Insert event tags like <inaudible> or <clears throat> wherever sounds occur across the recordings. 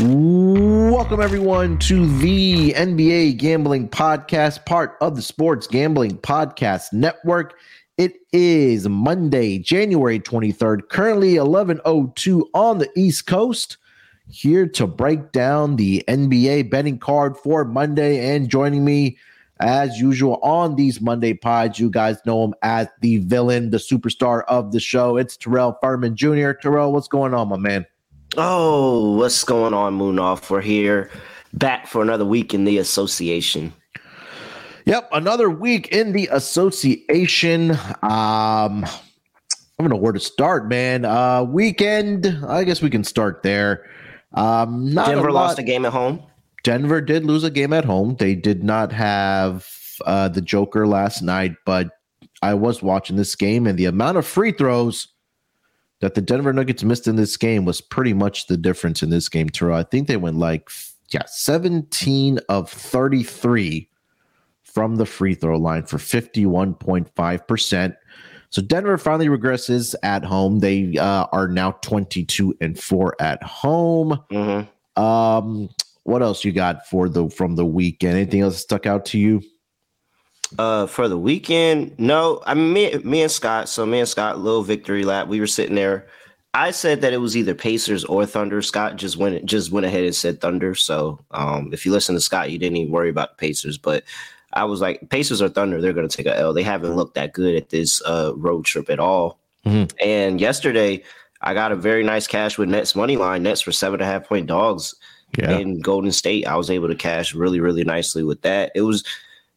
Welcome, everyone, to the NBA Gambling Podcast, part of the Sports Gambling Podcast Network. It is Monday, January 23rd, currently 11.02 on the East Coast. Here to break down the NBA betting card for Monday and joining me as usual on these Monday pods. You guys know him as the villain, the superstar of the show. It's Terrell Furman Jr. Terrell, what's going on, my man? Oh, what's going on, Munaf? We're here back for another week in the association. Yep, another week in the association. Um, I don't know where to start, man. Uh, weekend. I guess we can start there. Um, Denver lost a game at home. Denver did lose a game at home. They did not have uh, the Joker last night, but I was watching this game, and the amount of free throws that the Denver Nuggets missed in this game was pretty much the difference in this game, Turo. I think they went like, yeah, 17 of 33 from the free throw line for 51.5%. So Denver finally regresses at home. They uh, are now 22 and 4 at home. Mm-hmm. Um, what else you got for the from the weekend? Anything else stuck out to you? Uh, for the weekend, no. I mean, me, me and Scott. So me and Scott, little victory lap. We were sitting there. I said that it was either Pacers or Thunder. Scott just went just went ahead and said Thunder. So um, if you listen to Scott, you didn't even worry about the Pacers. But I was like, Pacers or Thunder, they're going to take a L. They haven't looked that good at this uh, road trip at all. Mm-hmm. And yesterday, I got a very nice cash with Nets money line. Nets for seven and a half point dogs yeah. in Golden State. I was able to cash really, really nicely with that. It was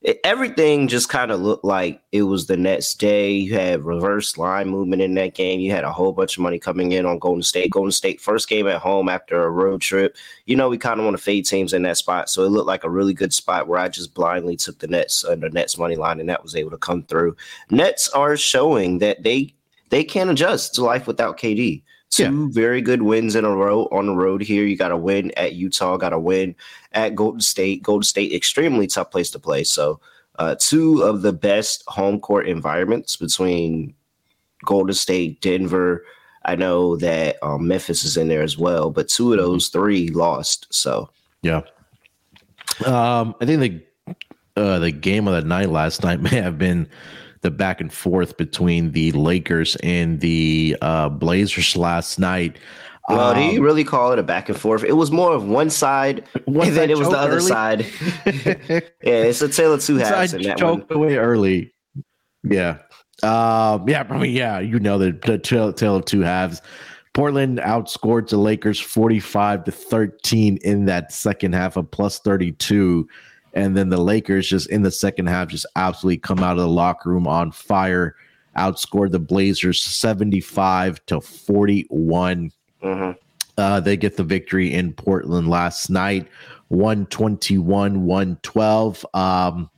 it, everything just kind of looked like it was the next day. You had reverse line movement in that game. You had a whole bunch of money coming in on Golden State. Golden State first game at home after a road trip. You know, we kind of want to fade teams in that spot, so it looked like a really good spot where I just blindly took the Nets and the Nets money line, and that was able to come through. Nets are showing that they they can adjust to life without KD. Two yeah. very good wins in a row on the road here. You got a win at Utah, got a win at Golden State. Golden State, extremely tough place to play. So, uh, two of the best home court environments between Golden State, Denver. I know that um, Memphis is in there as well, but two of mm-hmm. those three lost. So, yeah. Um, I think the uh, the game of the night last night <laughs> may have been the back and forth between the Lakers and the uh, Blazers last night. Well, um, do you um, really call it a back and forth? It was more of one side, <laughs> and then it was the other early? side. <laughs> <laughs> yeah, it's a tale of two halves. I choked away early. Yeah, um, yeah, probably. Yeah, you know the, the tale, tale of two halves. Portland outscored the Lakers 45 to 13 in that second half of plus 32. And then the Lakers just in the second half just absolutely come out of the locker room on fire, outscored the Blazers 75 to 41. Mm-hmm. Uh, they get the victory in Portland last night, 121, 112. Um,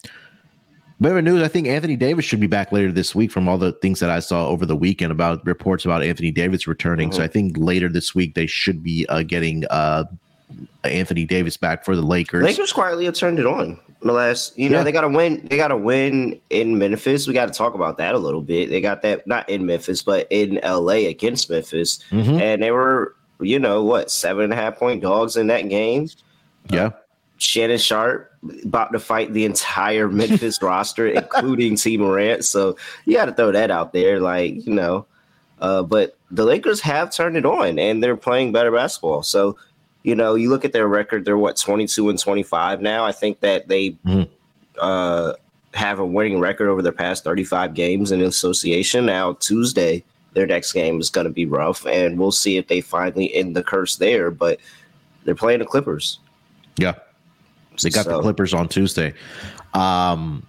Bit of news. I think Anthony Davis should be back later this week. From all the things that I saw over the weekend about reports about Anthony Davis returning, mm-hmm. so I think later this week they should be uh, getting uh, Anthony Davis back for the Lakers. Lakers quietly have turned it on. The last, you know, yeah. they got to win. They got to win in Memphis. We got to talk about that a little bit. They got that not in Memphis, but in LA against Memphis, mm-hmm. and they were, you know, what seven and a half point dogs in that game. Yeah. Uh, Shannon Sharpe about to fight the entire Memphis <laughs> roster, including T Morant. So you got to throw that out there, like you know. Uh, but the Lakers have turned it on, and they're playing better basketball. So you know, you look at their record, they're what, 22 and 25 now. I think that they mm. uh, have a winning record over their past 35 games in association. Now, Tuesday, their next game is going to be rough, and we'll see if they finally end the curse there. But they're playing the Clippers. Yeah. They got so. the Clippers on Tuesday. Um,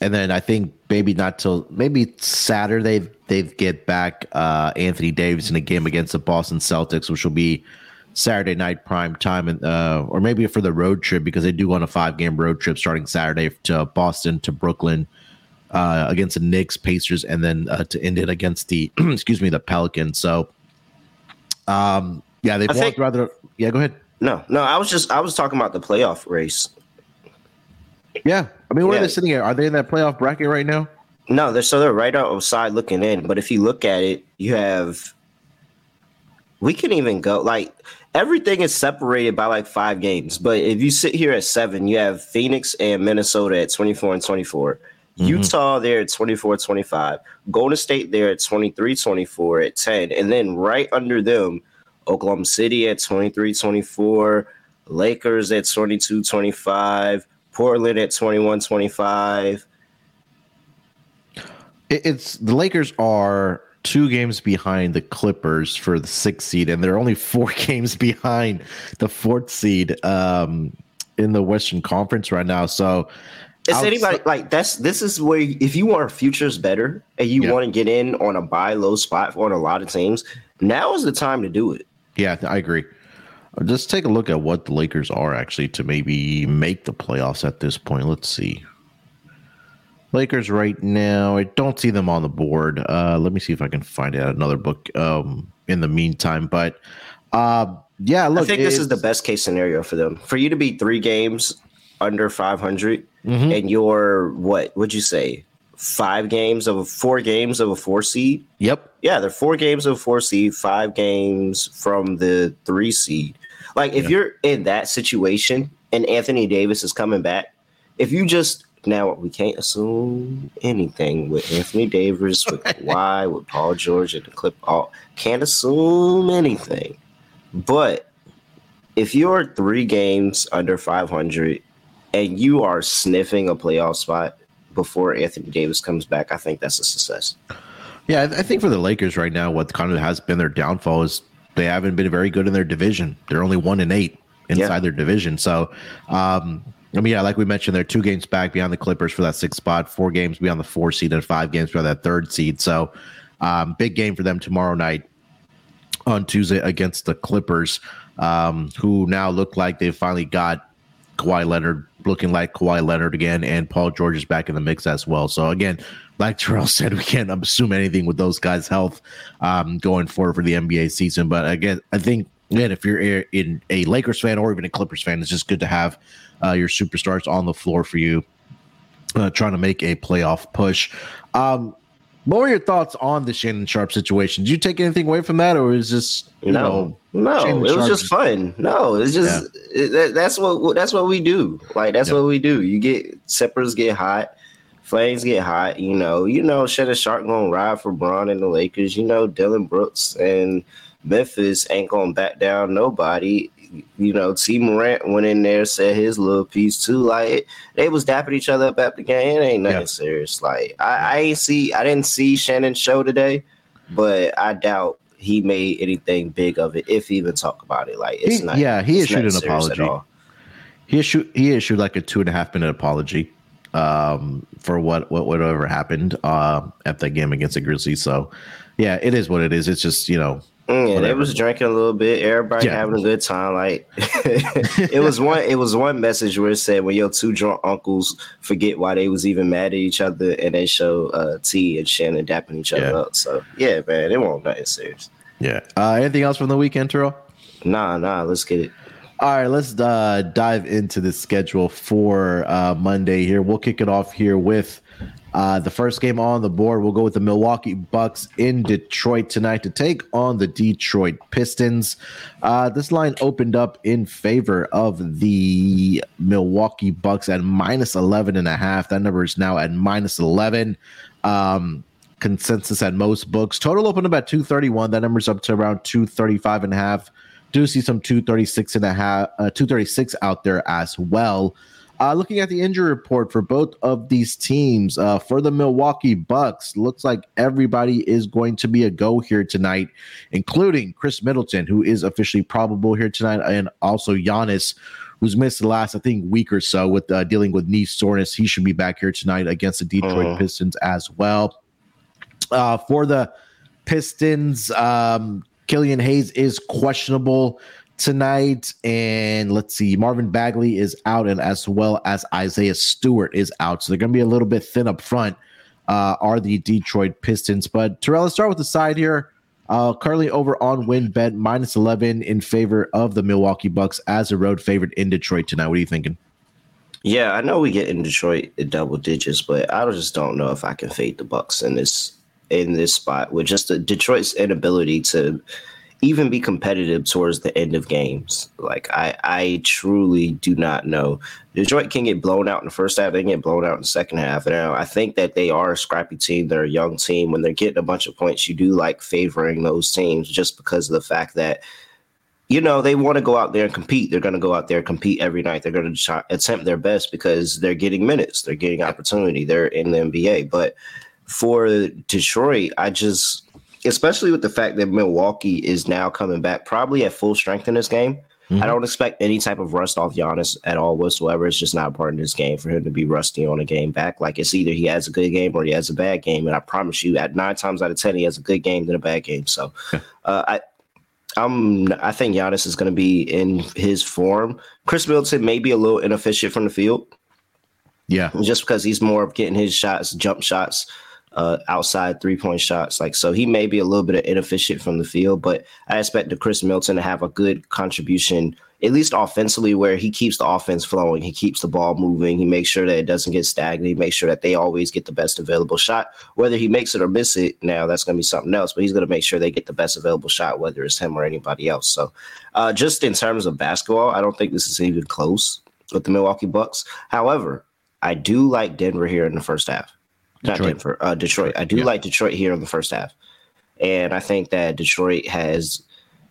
and then I think maybe not till maybe Saturday they get back uh, Anthony Davis in a game against the Boston Celtics, which will be Saturday night prime time, and uh, or maybe for the road trip because they do go on a five game road trip starting Saturday to Boston to Brooklyn uh, against the Knicks, Pacers, and then uh, to end it against the <clears throat> excuse me the Pelicans. So, um, yeah, they've I walked think, rather. Yeah, go ahead. No, no, I was just I was talking about the playoff race. Yeah, I mean, where yeah. are they sitting at? Are they in that playoff bracket right now? No, they're so they're right outside looking in. But if you look at it, you have we can even go like everything is separated by like five games. But if you sit here at seven, you have Phoenix and Minnesota at 24 and 24. Mm-hmm. Utah there at 24 25. Golden State there at 23 24 at 10. And then right under them, Oklahoma City at 23 24. Lakers at 22 25. Portland at 21 25. It's the Lakers are two games behind the Clippers for the sixth seed, and they're only four <laughs> games behind the fourth seed um, in the Western Conference right now. So, is anybody like that's this is where if you want futures better and you yeah. want to get in on a buy low spot on a lot of teams, now is the time to do it. Yeah, I agree. Just take a look at what the Lakers are actually to maybe make the playoffs at this point. Let's see. Lakers right now, I don't see them on the board. Uh, let me see if I can find out another book um, in the meantime. But uh, yeah, look, I think this is the best case scenario for them. For you to be three games under 500 mm-hmm. and you're what would you say? Five games of four games of a four seed. Yep. Yeah, they're four games of a four seed, five games from the three seed. Like if yeah. you're in that situation and Anthony Davis is coming back, if you just now we can't assume anything with Anthony Davis, with Kawhi, with Paul George, and the clip. All can't assume anything. But if you're three games under 500 and you are sniffing a playoff spot before Anthony Davis comes back, I think that's a success. Yeah, I think for the Lakers right now, what kind of has been their downfall is they haven't been very good in their division. They're only one and eight inside yeah. their division. So, um, I mean, yeah, like we mentioned, they're two games back beyond the Clippers for that sixth spot, four games beyond the four seed, and five games for that third seed. So, um, big game for them tomorrow night on Tuesday against the Clippers, um, who now look like they've finally got Kawhi Leonard looking like Kawhi Leonard again, and Paul George is back in the mix as well. So again, like <laughs> Terrell said, we can't assume anything with those guys' health um, going forward for the NBA season. But again, I think again, if you're in a Lakers fan or even a Clippers fan, it's just good to have uh, your superstars on the floor for you, uh, trying to make a playoff push. Um, what were your thoughts on the Shannon Sharpe situation? Did you take anything away from that, or is this you no, know, no? Shannon it was just fun. No, it's just yeah. it, that, that's what that's what we do. Like that's what we do. You get Seppers get hot, flames get hot. You know, you know Shannon Sharpe gonna ride for Bron and the Lakers. You know, Dillon Brooks and Memphis ain't gonna back down nobody you know, T Morant went in there, said his little piece too. Like they was dapping each other up at the game. It ain't nothing yeah. serious. Like I, I ain't see, I didn't see Shannon show today, but I doubt he made anything big of it, if he even talk about it. Like it's he, not. Yeah, he issued an apology. He issued he issued like a two and a half minute apology um, for what what whatever happened uh, at that game against the Grizzlies. So yeah, it is what it is. It's just you know yeah, they was drinking a little bit. Everybody yeah. having a good time. Like <laughs> it was one. It was one message where it said, "When your two drunk uncles forget why they was even mad at each other, and they show uh, T and Shannon dapping each other yeah. up." So yeah, man, it won't nothing serious. Yeah. Uh, anything else from the weekend, Terrell? Nah, nah. Let's get it. All right, let's uh, dive into the schedule for uh, Monday here. We'll kick it off here with uh, the first game on the board, we'll go with the Milwaukee Bucks in Detroit tonight to take on the Detroit Pistons. Uh, this line opened up in favor of the Milwaukee Bucks at minus 11 and a half. That number is now at minus 11. Um, consensus at most books. Total opened up at 231. That number's up to around 235 and a half. Do see some 236 and a half, uh, 236 out there as well. Uh, looking at the injury report for both of these teams, uh, for the Milwaukee Bucks, looks like everybody is going to be a go here tonight, including Khris Middleton, who is officially probable here tonight, and also Giannis, who's missed the last, I think, week or so with uh, dealing with knee soreness. He should be back here tonight against the Detroit uh-huh. Pistons as well. Uh, for the Pistons, um, Killian Hayes is questionable tonight. And let's see, Marvin Bagley is out, and as well as Isaiah Stewart is out. So they're going to be a little bit thin up front, uh, are the Detroit Pistons. But Terrell, let's start with the side here. Uh, currently over on WynnBET minus 11 in favor of the Milwaukee Bucks as a road favorite in Detroit tonight. What are you thinking? Yeah, I know we get in Detroit at double digits, but I just don't know if I can fade the Bucks in this in this spot with just the Detroit's inability to even be competitive towards the end of games. Like I, I truly do not know. Detroit can get blown out in the first half. They can get blown out in the second half. Now uh, I think that they are a scrappy team. They're a young team. When they're getting a bunch of points, you do like favoring those teams just because of the fact that you know they want to go out there and compete. They're going to go out there and compete every night. They're going to attempt their best because they're getting minutes. They're getting opportunity. They're in the NBA. But for Detroit, I just especially with the fact that Milwaukee is now coming back probably at full strength in this game. Mm-hmm. I don't expect any type of rust off Giannis at all whatsoever. It's just not a part of this game for him to be rusty on a game back. Like it's either he has a good game or he has a bad game. And I promise you, at nine times out of ten, he has a good game than a bad game. So uh, I I'm I think Giannis is going to be in his form. Khris Middleton may be a little inefficient from the field. Yeah, just because he's more of getting his shots, jump shots uh, outside three point shots. Like so, he may be a little bit inefficient from the field, but I expect the Chris Milton to have a good contribution, at least offensively, where he keeps the offense flowing, he keeps the ball moving, he makes sure that it doesn't get stagnant, he makes sure that they always get the best available shot. Whether he makes it or miss it, now that's going to be something else. But he's going to make sure they get the best available shot, whether it's him or anybody else. So, uh, just in terms of basketball, I don't think this is even close with the Milwaukee Bucks. However, I do like Denver here in the first half. Detroit. Not Denver, uh, Detroit. I do yeah. like Detroit here in the first half, and I think that Detroit has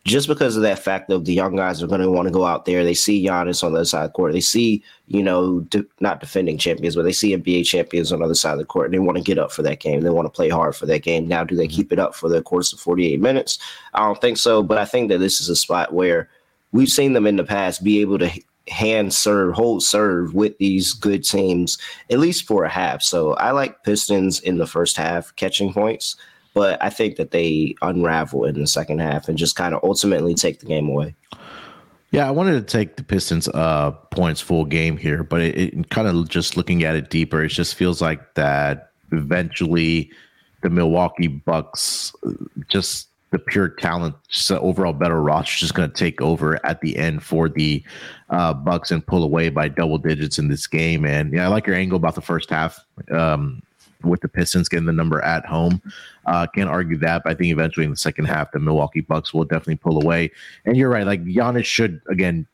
just because of that fact of the young guys are going to want to go out there. They see Giannis on the other side of the court. They see, you know, de- not defending champions, but they see NBA champions on the other side of the court. And they want to get up for that game. They want to play hard for that game. Now, do they mm-hmm. keep it up for the course of 48 minutes? I don't think so. But I think that this is a spot where we've seen them in the past be able to hand serve, hold serve with these good teams, at least for a half. So I like Pistons in the first half catching points, but I think that they unravel in the second half and just kind of ultimately take the game away. Yeah, I wanted to take the Pistons uh points full game here, but it, it kind of just looking at it deeper, it just feels like that eventually the Milwaukee Bucks just the pure talent, just an overall better roster, just going to take over at the end for the uh, Bucks and pull away by double digits in this game. And yeah, I like your angle about the first half um, with the Pistons getting the number at home. Uh, can't argue that, but I think eventually in the second half, the Milwaukee Bucks will definitely pull away. And you're right, like Giannis should again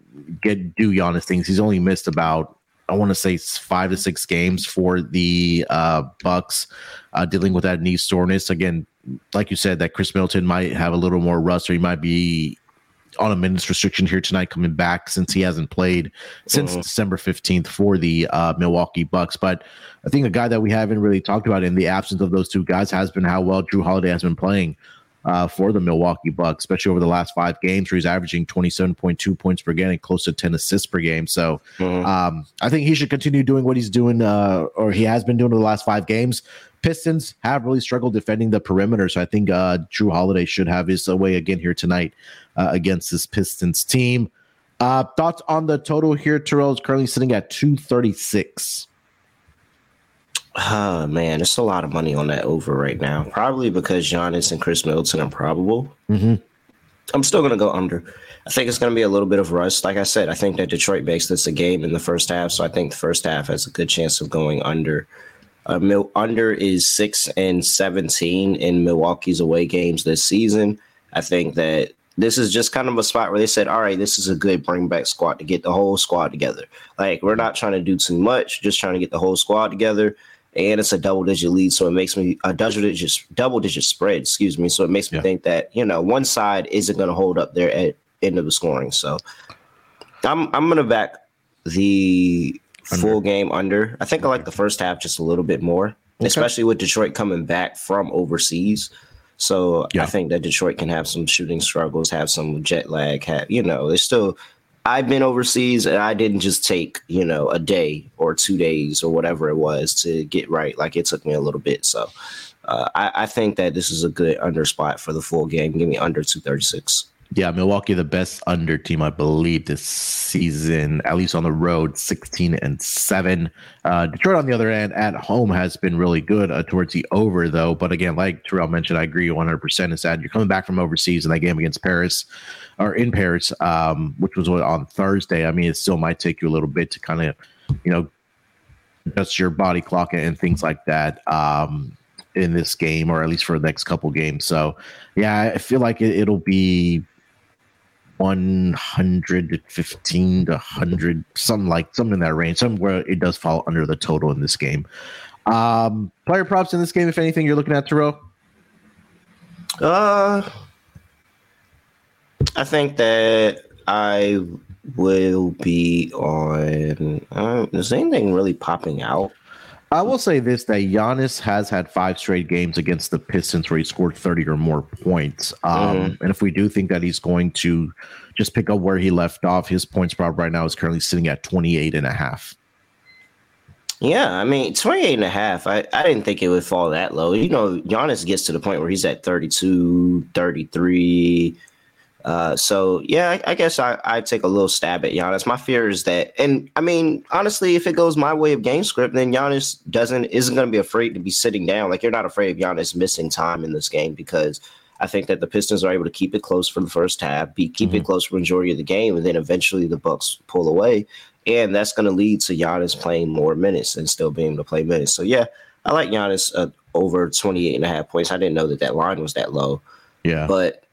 get do Giannis things. He's only missed about I want to say five to six games for the uh, Bucks uh, dealing with that knee soreness. Again, like you said, that Khris Middleton might have a little more rust, or he might be on a minutes restriction here tonight, coming back since he hasn't played since uh-huh. December fifteenth for the uh, Milwaukee Bucks. But I think a guy that we haven't really talked about in the absence of those two guys has been how well Jrue Holiday has been playing uh, for the Milwaukee Bucks, especially over the last five games, where he's averaging 27.2 points per game and close to 10 assists per game. So mm-hmm. um, I think he should continue doing what he's doing, uh, or he has been doing in the last five games. Pistons have really struggled defending the perimeter, so I think uh, Jrue Holiday should have his way again here tonight uh, against this Pistons team. Uh, thoughts on the total here? Terrell is currently sitting at 236. Oh man, it's a lot of money on that over right now. Probably because Giannis and Khris Middleton are probable. Mm-hmm. I'm still gonna go under. I think it's gonna be a little bit of rust. Like I said, I think that Detroit makes this a game in the first half, so I think the first half has a good chance of going under. Uh, Mil- under is six and seventeen in Milwaukee's away games this season. I think that this is just kind of a spot where they said, all right, this is a good bring back squad to get the whole squad together. Like, we're not trying to do too much, just trying to get the whole squad together and it's a double digit lead. So it makes me a double digit double digit spread, excuse me. So it makes me yeah. think that you know one side isn't going to hold up there at end of the scoring. So I'm I'm going to back the under. full game under. I think I like the first half just a little bit more, okay. especially with Detroit coming back from overseas. So yeah. I think that Detroit can have some shooting struggles, have some jet lag, have you know, it's still I've been overseas and I didn't just take, you know, a day or two days or whatever it was to get right. Like it took me a little bit. So uh, I, I think that this is a good under spot for the full game. Give me under 236. Yeah, Milwaukee, the best under team, I believe, this season, at least on the road, 16 and 7. Uh, Detroit, on the other end, at home has been really good uh, towards the over, though. But again, like Terrell mentioned, I agree 100% is that you're coming back from overseas in that game against Paris or in Paris, um, which was on Thursday. I mean, it still might take you a little bit to kind of, you know, adjust your body clock and things like that. Um, in this game, or at least for the next couple games. So, yeah, I feel like it, it'll be 115 to 100, something like something in that range, somewhere it does fall under the total in this game. Um, player props in this game, if anything, you're looking at Terrell? Uh, I think that I will be on. Is anything really popping out? I will say this: that Giannis has had five straight games against the Pistons where he scored thirty or more points. Um, mm-hmm. And if we do think that he's going to just pick up where he left off, his points prop right now is currently sitting at 28 and a half. Yeah, I mean, 28 and a half. I, I didn't think it would fall that low. You know, Giannis gets to the point where he's at 32, 33, uh, so yeah, I, I guess I I take a little stab at Giannis. My fear is that, and I mean, honestly, if it goes my way of game script, then Giannis doesn't isn't going to be afraid to be sitting down. Like you're not afraid of Giannis missing time in this game because I think that the Pistons are able to keep it close for the first half, be keep mm-hmm. it close for majority of the game, and then eventually the Bucks pull away, and that's going to lead to Giannis playing more minutes and still being able to play minutes. So yeah, I like Giannis uh, over 28 and a half points. I didn't know that that line was that low. Yeah, but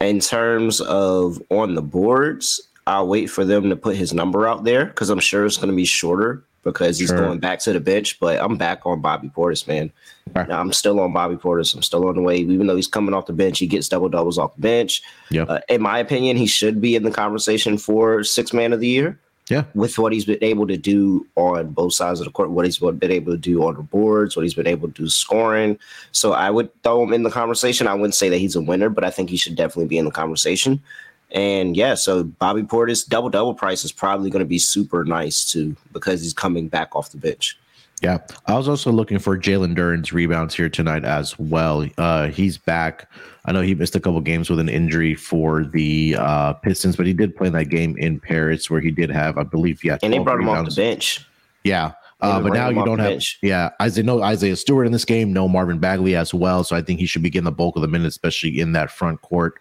in terms of on the boards, I'll wait for them to put his number out there because I'm sure it's going to be shorter because he's sure. going back to the bench. But I'm back on Bobby Portis, man. Right. I'm still on Bobby Portis. I'm still on the way. Even though he's coming off the bench, he gets double doubles off the bench. Yeah. Uh, in my opinion, he should be in the conversation for six man of the year. Yeah. With what he's been able to do on both sides of the court, what he's been able to do on the boards, what he's been able to do scoring. So I would throw him in the conversation. I wouldn't say that he's a winner, but I think he should definitely be in the conversation. And yeah, so Bobby Portis double double price is probably going to be super nice too because he's coming back off the bench. Yeah, I was also looking for Jalen Duren's rebounds here tonight as well. Uh, he's back. I know he missed a couple games with an injury for the uh, Pistons, but he did play in that game in Paris where he did have, I believe, yeah, and they brought rebounds. him off the bench. Yeah, uh, but now you don't have, bench. yeah, Isaiah, no Isaiah Stewart in this game, no Marvin Bagley as well. So I think he should be getting the bulk of the minutes, especially in that front court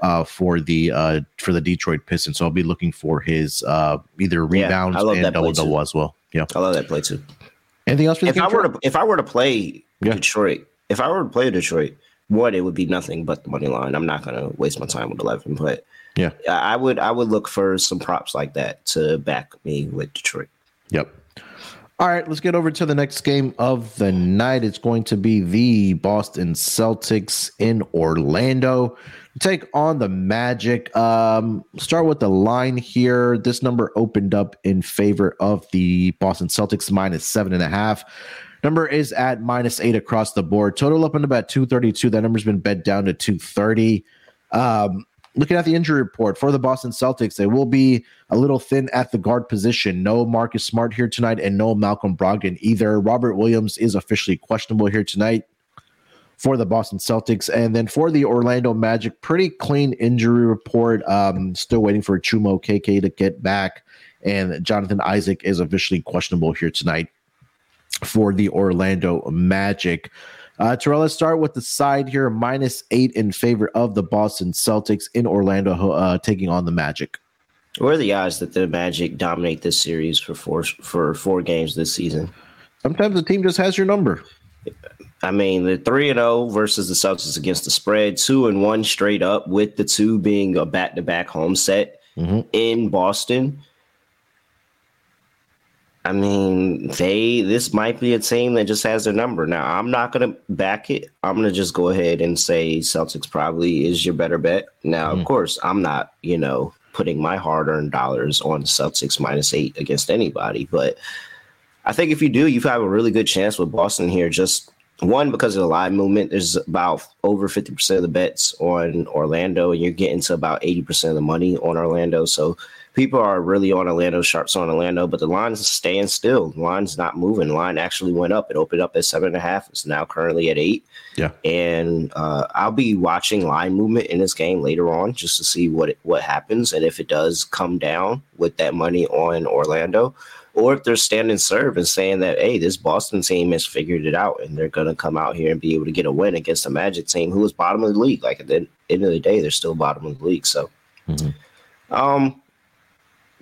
uh, for the uh, for the Detroit Pistons. So I'll be looking for his uh, either rebounds yeah, and double double as well. Yeah, I love that play too. Anything else? if I were to if I were to play yeah. Detroit, if I were to play Detroit, what it would be nothing but the money line. I'm not going to waste my time with eleven, but yeah, I would I would look for some props like that to back me with Detroit. Yep. All right, let's get over to the next game of the night. It's going to be the Boston Celtics in Orlando take on the Magic. Um, start with the line here. This number opened up in favor of the Boston Celtics minus seven and a half. Number is at minus eight across the board. Total up in about 232. That number's been bet down to 230. Um, looking at the injury report for the Boston Celtics, they will be a little thin at the guard position. No Marcus Smart here tonight and no Malcolm Brogdon either. Robert Williams is officially questionable here tonight for the Boston Celtics. And then for the Orlando Magic, pretty clean injury report. Um, still waiting for Chuma Okeke to get back. And Jonathan Isaac is officially questionable here tonight for the Orlando Magic. Uh, Terrell, let's start with the side here. Minus eight in favor of the Boston Celtics in Orlando, uh, taking on the Magic. What are the odds that the Magic dominate this series for four for four games this season? Sometimes the team just has your number. I mean, the three and zero oh versus the Celtics against the spread, two and one straight up, with the two being a back to back home set mm-hmm. in Boston. I mean, they this might be a team that just has their number. Now, I'm not going to back it. I'm going to just go ahead and say Celtics probably is your better bet. Now, mm-hmm. of course, I'm not, you know, putting my hard earned dollars on Celtics minus eight against anybody, but I think if you do, you have a really good chance with Boston here. Just one because of the live movement. There's about over fifty percent of the bets on Orlando, and you're getting to about eighty percent of the money on Orlando. So people are really on Orlando, sharps on Orlando, but the line's staying still. The line's not moving. The line actually went up. It opened up at seven and a half. It's now currently at eight. Yeah. And uh, I'll be watching line movement in this game later on just to see what it, what happens and if it does come down with that money on Orlando. Or if they're standing serve and saying that, hey, this Boston team has figured it out and they're going to come out here and be able to get a win against the Magic team who is bottom of the league. Like at the end of the day, they're still bottom of the league. So, mm-hmm. um,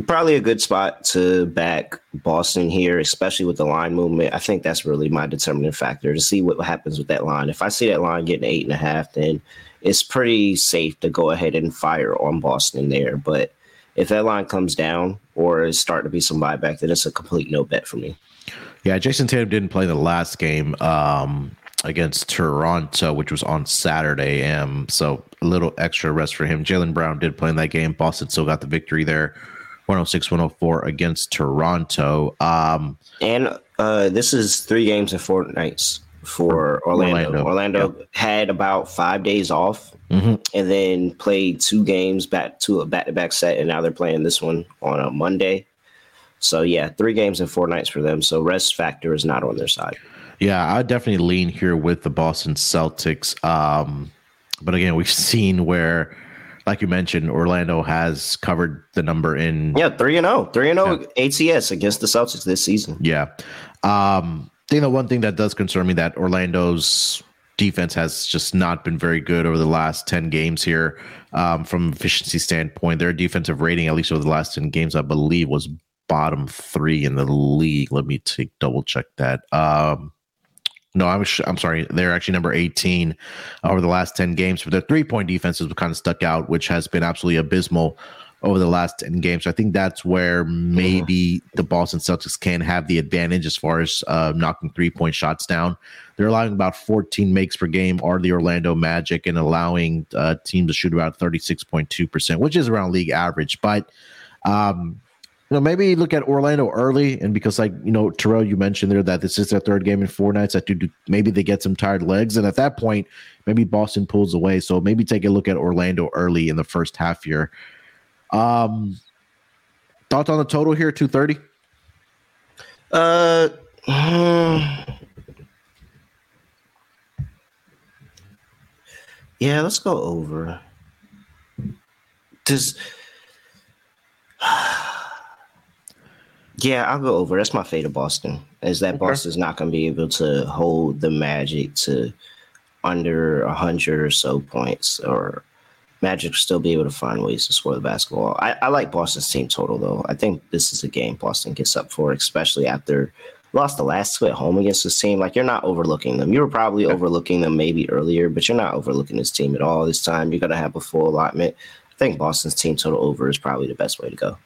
probably a good spot to back Boston here, especially with the line movement. I think that's really my determining factor to see what happens with that line. If I see that line getting eight and a half, then it's pretty safe to go ahead and fire on Boston there. But if that line comes down or is starting to be some buyback, then it's a complete no bet for me. Yeah, Jayson Tatum didn't play the last game um, against Toronto, which was on Saturday. Um, so a little extra rest for him. Jaylen Brown did play in that game. Boston still got the victory there. 106 104 against Toronto. Um, and uh, this is three games and four nights for Orlando. Orlando, Orlando had about five days off mm-hmm. and then played two games back to a back to back set. And now they're playing this one on a Monday. So, yeah, three games and four nights for them. So, rest factor is not on their side. Yeah, I definitely lean here with the Boston Celtics. Um, but again, we've <laughs> seen where like you mentioned, Orlando has covered the number in yeah three and 0 three and zero oh ATS against the Celtics this season. Yeah, um, I think the one thing that does concern me that Orlando's defense has just not been very good over the last ten games here. Um, from efficiency standpoint, their defensive rating, at least over the last ten games, I believe, was bottom three in the league. Let me take double check that. Um, no, I'm I'm sorry. They're actually number 18 over the last 10 games. But their three point defenses kind of stuck out, which has been absolutely abysmal over the last 10 games. So I think that's where maybe the Boston Celtics can have the advantage as far as uh, knocking three point shots down. They're allowing about 14 makes per game, are the Orlando Magic, and allowing uh, teams to shoot about 36.2%, which is around league average. But um, know, maybe look at Orlando early, and because like you know, Terrell, you mentioned there that this is their third game in four nights. That do maybe they get some tired legs, and at that point, maybe Boston pulls away. So maybe take a look at Orlando early in the first half here. Um, thoughts on the total here? Two thirty. Uh. <sighs> yeah, let's go over. Does <sighs> yeah, I'll go over. That's my fate of Boston. Is that okay. Boston's not going to be able to hold the Magic to under a hundred or so points, or Magic still be able to find ways to score the basketball. I, I like Boston's team total though. I think this is a game Boston gets up for, especially after lost the last two at home against this team. Like you're not overlooking them. You were probably overlooking them maybe earlier, but you're not overlooking this team at all this time. You're gonna have a full allotment. I think Boston's team total over is probably the best way to go.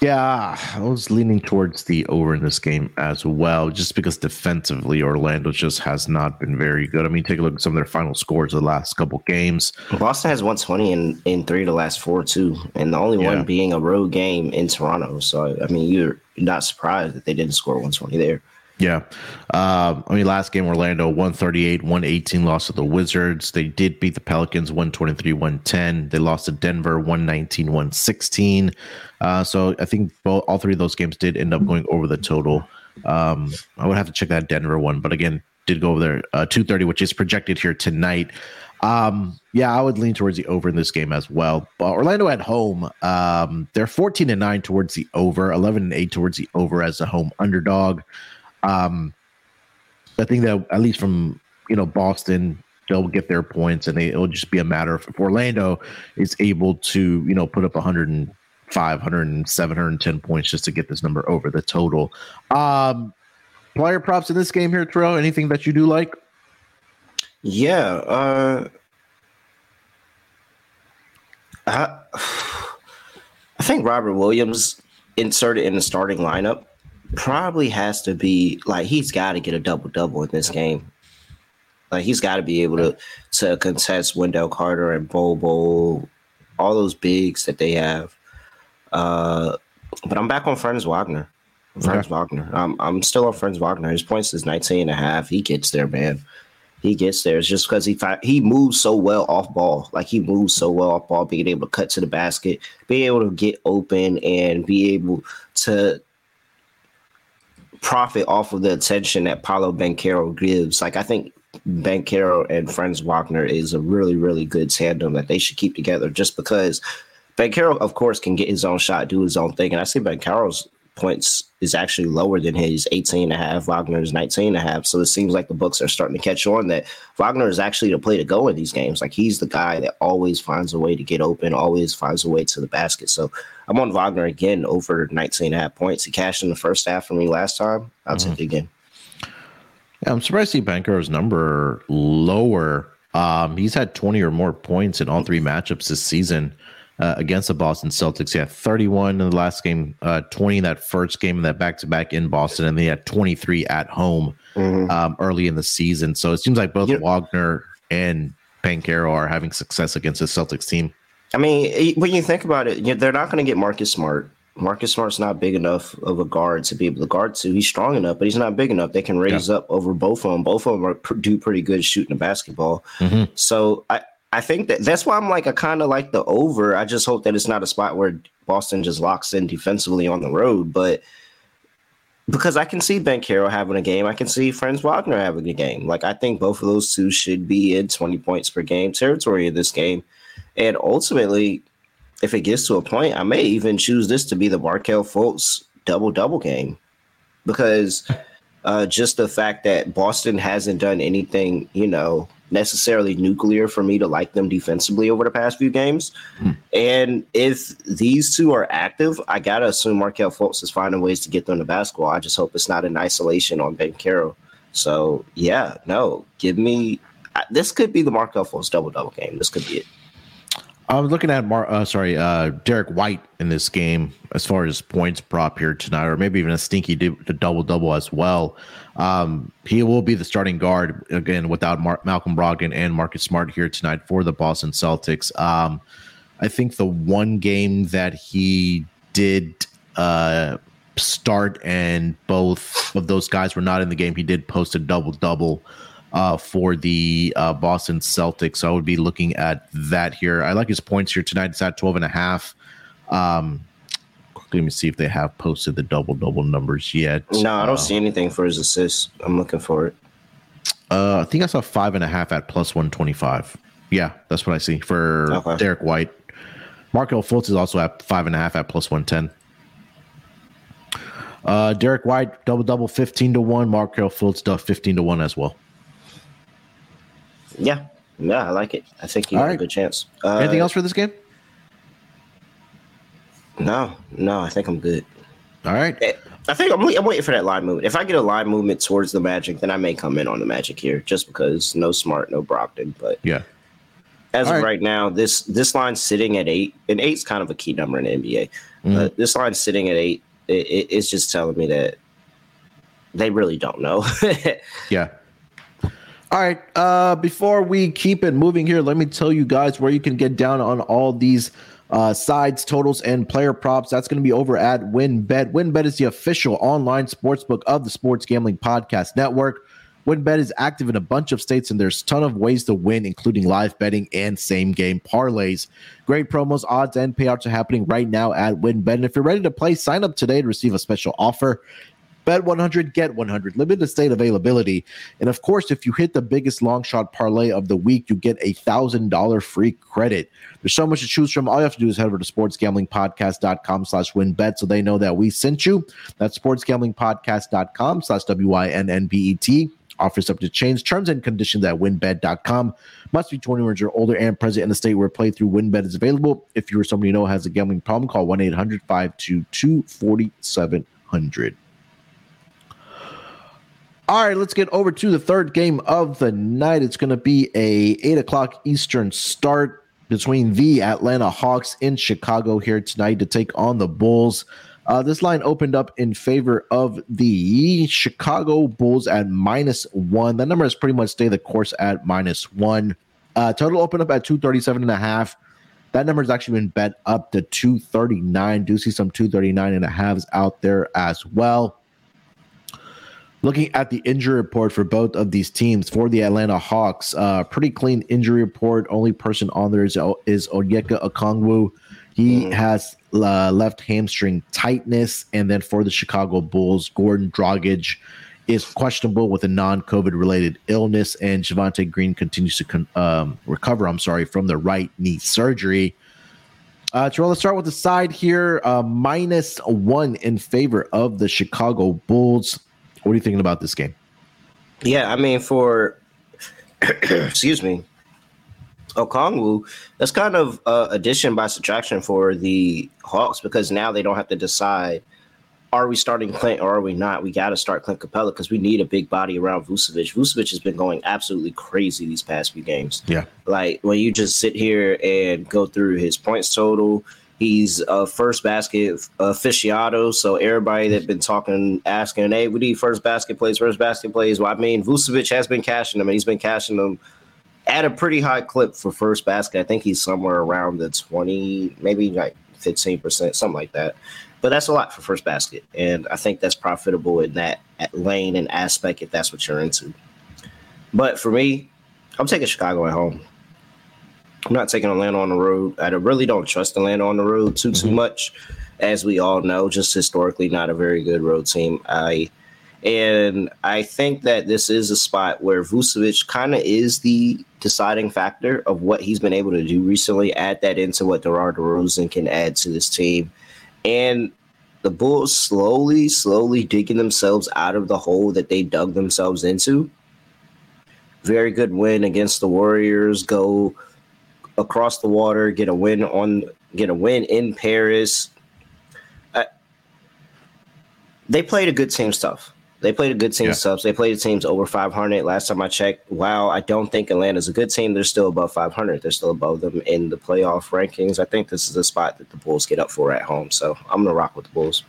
Yeah, I was leaning towards the over in this game as well, just because defensively Orlando just has not been very good. I mean, take a look at some of their final scores of the last couple games. Boston has 120 in, in three of the last four, too, and the only yeah. one being a road game in Toronto. So, I mean, you're not surprised that they didn't score 120 there. Yeah. Uh, I mean, last game, Orlando 138, 118 loss to the Wizards. They did beat the Pelicans 123, 110. They lost to Denver 119, 116. Uh, so I think both, all three of those games did end up going over the total. Um, I would have to check that Denver one, but again, did go over there uh, 230, which is projected here tonight. Um, yeah, I would lean towards the over in this game as well. But Orlando at home, um, they're 14 and 9 towards the over, 11 and 8 towards the over as a home underdog. Um, I think that at least from you know Boston, they'll get their points, and they, it'll just be a matter of if Orlando is able to you know put up 105, 107, 110 points just to get this number over the total. Um, player props in this game here, Terrell. Anything that you do like? Yeah. Uh, I, <sighs> I think Robert Williams inserted in the starting lineup probably has to be like he's got to get a double double in this game. Like he's got to be able to to contest Wendell Carter and Bol Bol, all those bigs that they have. Uh, but I'm back on Franz Wagner. Franz. Wagner. I'm I'm still on Franz Wagner. His points is 19 and a half. He gets there, man. He gets there. It's just because he he moves so well off ball. Like he moves so well off ball, being able to cut to the basket, being able to get open, and be able to profit off of the attention that Paolo Banchero gives. Like I think Banchero and Franz Wagner is a really, really good tandem that they should keep together just because Banchero, of course, can get his own shot, do his own thing. And I see Banchero's points is actually lower than his 18 and a half. Wagner's 19 and a half. So it seems like the books are starting to catch on that Wagner is actually the play to go in these games. Like he's the guy that always finds a way to get open, always finds a way to the basket. So I'm on Wagner again over 19 and a half points. He cashed in the first half for me last time. I'll mm-hmm. take it again. Yeah, I'm surprised to see Banchero's number lower. Um, he's had 20 or more points in all three matchups this season uh, against the Boston Celtics. He had 31 in the last game, uh, 20 in that first game, in that back to back in Boston, and they had 23 at home mm-hmm. um, early in the season. So it seems like both Wagner and Banchero are having success against the Celtics team. I mean, when you think about it, they're not going to get Marcus Smart. Marcus Smart's not big enough of a guard to be able to guard to. He's strong enough, but he's not big enough. They can raise yeah. up over both of them. Both of them are, do pretty good shooting a basketball. Mm-hmm. So I, I think that that's why I'm like I kind of like the over. I just hope that it's not a spot where Boston just locks in defensively on the road, but because I can see Banchero having a game, I can see Franz Wagner having a game. Like I think both of those two should be in 20 points per game territory in this game. And ultimately, if it gets to a point, I may even choose this to be the Markelle Fultz double double game because uh, just the fact that Boston hasn't done anything, you know, necessarily nuclear for me to like them defensively over the past few games. Mm. And if these two are active, I gotta assume Markelle Fultz is finding ways to get them to basketball. I just hope it's not in isolation on Banchero. So yeah, no, give me. This could be the Markelle Fultz double double game. This could be it. I was looking at Mar- uh, sorry, uh, Derrick White in this game as far as points prop here tonight, or maybe even a stinky double double as well. Um, he will be the starting guard again without Mar- Malcolm Brogdon and Marcus Smart here tonight for the Boston Celtics. Um, I think the one game that he did uh, start and both of those guys were not in the game, he did post a double double. Uh, for the uh, Boston Celtics. So I would be looking at that here. I like his points here tonight. It's at 12 and a half. Um, let me see if they have posted the double double numbers yet. No, I don't uh, see anything for his assists. I'm looking for it. Uh, I think I saw five and a half at plus one twenty five. Yeah, that's what I see for okay. Derrick White. Markelle Fultz is also at five and a half at plus one ten. Uh, Derrick White double double fifteen to one. Markelle Fultz does fifteen to one as well. Yeah, yeah, I like it. I think he has right. a good chance. Uh, Anything else for this game? No, no, I think I'm good. All right. Eh, I think I'm, I'm, waiting for that line movement. If I get a line movement towards the Magic, then I may come in on the Magic here, just because no Smart, no Brogdon. But yeah, as All of right. right now, this this line's sitting at eight, and eight's kind of a key number in the NBA. Mm-hmm. Uh, this line's sitting at eight. It, it, it's just telling me that they really don't know. <laughs> yeah. All right. Uh, before we keep it moving here, let me tell you guys where you can get down on all these uh, sides, totals, and player props. That's going to be over at WynnBET. WynnBET is the official online sportsbook of the Sports Gambling Podcast Network. WynnBET is active in a bunch of states, and there's a ton of ways to win, including live betting and same game parlays. Great promos, odds, and payouts are happening right now at WynnBET. And if you're ready to play, sign up today to receive a special offer. Bet 100, get 100. Limited state availability. And of course, if you hit the biggest long shot parlay of the week, you get a $1,000 free credit. There's so much to choose from. All you have to do is head over to sportsgamblingpodcast.com slash wynnbet so they know that we sent you. That's sportsgamblingpodcast.com slash W-I-N-N-B-E-T. Offers up to change terms and conditions at wynnbet.com. Must be 21 years or older and present in the state where playthrough wynnbet is available. If you or somebody you know has a gambling problem, call 1 800 522 4700. All right, let's get over to the third game of the night. It's going to be a eight o'clock Eastern start between the Atlanta Hawks in Chicago here tonight to take on the Bulls. Uh, this line opened up in favor of the Chicago Bulls at minus one. That number has pretty much stayed the course at minus one. Uh, total opened up at 237 and a half. That number has actually been bet up to 239. Do see some 239 and a halves out there as well. Looking at the injury report for both of these teams, for the Atlanta Hawks, uh, pretty clean injury report. Only person on there is, is Onyeka Okongwu. He mm. has uh, left hamstring tightness. And then for the Chicago Bulls, Goran Dragic is questionable with a non-COVID related illness, and Javonte Green continues to con- um, recover. I'm sorry from the right knee surgery. Uh, Terrell, let's start with the side here. Uh, minus one in favor of the Chicago Bulls. What are you thinking about this game? Yeah, I mean, for <clears throat> excuse me, Okongwu, that's kind of uh, addition by subtraction for the Hawks because now they don't have to decide are we starting Clint or are we not? We got to start Clint Capela because we need a big body around Vucevic. Vucevic has been going absolutely crazy these past few games. Yeah. Like when you just sit here and go through his points total, he's a first basket aficionado. So everybody that's been talking, asking, hey, we need first basket plays, first basket plays. Well, I mean, Vucevic has been cashing them and he's been cashing them at a pretty high clip for first basket. I think he's somewhere around the 20, maybe like 15%, something like that but that's a lot for first basket, and I think that's profitable in that lane and aspect if that's what you're into. But for me, I'm taking Chicago at home. I'm not taking Atlanta on the road. I really don't trust Atlanta on the road too too mm-hmm. much, as we all know. Just historically, not a very good road team. I and I think that this is a spot where Vucevic kind of is the deciding factor of what he's been able to do recently. Add that into what DeMar DeRozan can add to this team and the Bulls slowly, slowly digging themselves out of the hole that they dug themselves into. Very good win against the Warriors. Go across the water, get a win on, get a win in Paris. Uh, they played a good team stuff. They played a good team yeah. subs. They played the teams over 500. Last time I checked, wow, I don't think Atlanta's a good team. They're still above 500. They're still above them in the playoff rankings. I think this is a spot that the Bulls get up for at home. So I'm going to rock with the Bulls.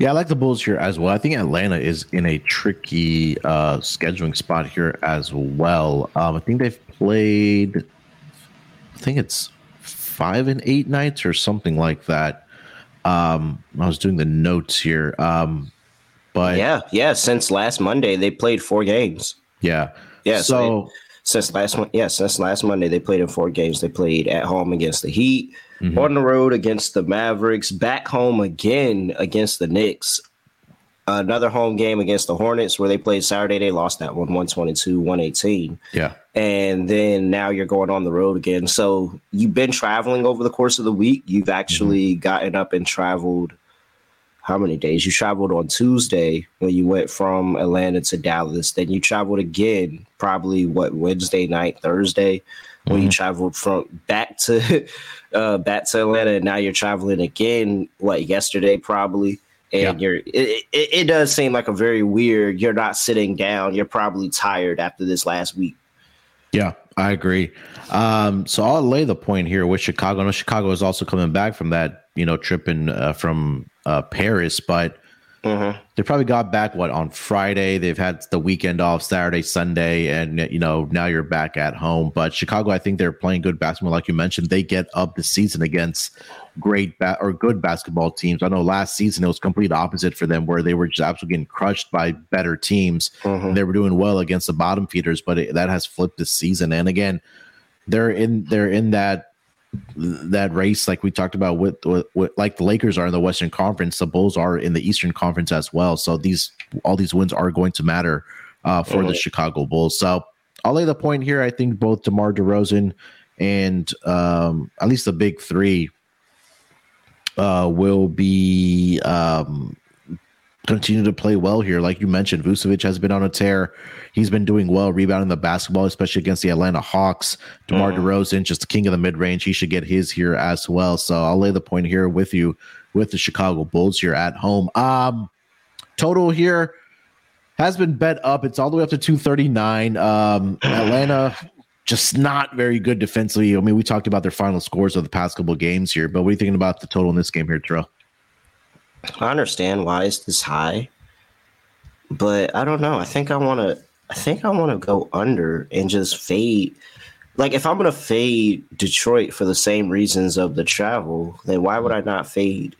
Yeah, I like the Bulls here as well. I think Atlanta is in a tricky uh, scheduling spot here as well. Um, I think they've played, I think it's five and eight nights or something like that. Um, I was doing the notes here. Um, but yeah, yeah, since last Monday they played four games. Yeah. Yeah. So, so since last one, yeah, since last Monday they played in four games. They played at home against the Heat, mm-hmm. on the road against the Mavericks, back home again against the Knicks. Another home game against the Hornets where they played Saturday. They lost that one 122, 118. Yeah. And then now you're going on the road again. So you've been traveling over the course of the week. You've actually mm-hmm. gotten up and traveled how many days? You traveled on Tuesday when you went from Atlanta to Dallas. Then you traveled again, probably what Wednesday night, Thursday, mm-hmm. when you mm-hmm. traveled from back to <laughs> uh, back to Atlanta. And now you're traveling again, what yesterday probably. And yeah. you're it, it, it does seem like a very weird. You're not sitting down. You're probably tired after this last week. Yeah, I agree. Um, so I'll lay the point here with Chicago. I know Chicago is also coming back from that, you know, trip in uh, from uh, Paris, but mm-hmm. they probably got back what on Friday. They've had the weekend off, Saturday, Sunday, and you know now you're back at home. But Chicago, I think they're playing good basketball, like you mentioned. They get up the season against great ba- or good basketball teams. I know last season it was complete opposite for them, where they were just absolutely getting crushed by better teams. Mm-hmm. They were doing well against the bottom feeders, but it, that has flipped this season. And again, they're in they're in that that race, like we talked about with, with, with, like the Lakers are in the Western Conference, the Bulls are in the Eastern Conference as well. So these all these wins are going to matter uh, for mm-hmm. the Chicago Bulls. So I'll lay the point here. I think both DeMar DeRozan and um, at least the big three uh, will be um, continue to play well here. Like you mentioned, Vucevic has been on a tear. He's been doing well rebounding the basketball, especially against the Atlanta Hawks. DeMar mm. DeRozan, just the king of the mid range. He should get his here as well. So I'll lay the point here with you with the Chicago Bulls here at home. Um, total here has been bet up. It's all the way up to 239. Um, <sighs> Atlanta just not very good defensively. I mean, we talked about their final scores of the past couple of games here, but what are you thinking about the total in this game here, Terrell? I understand why it's this high, but I don't know. I think I want to. I think I want to go under and just fade like if I'm gonna fade Detroit for the same reasons of the travel, then why would I not fade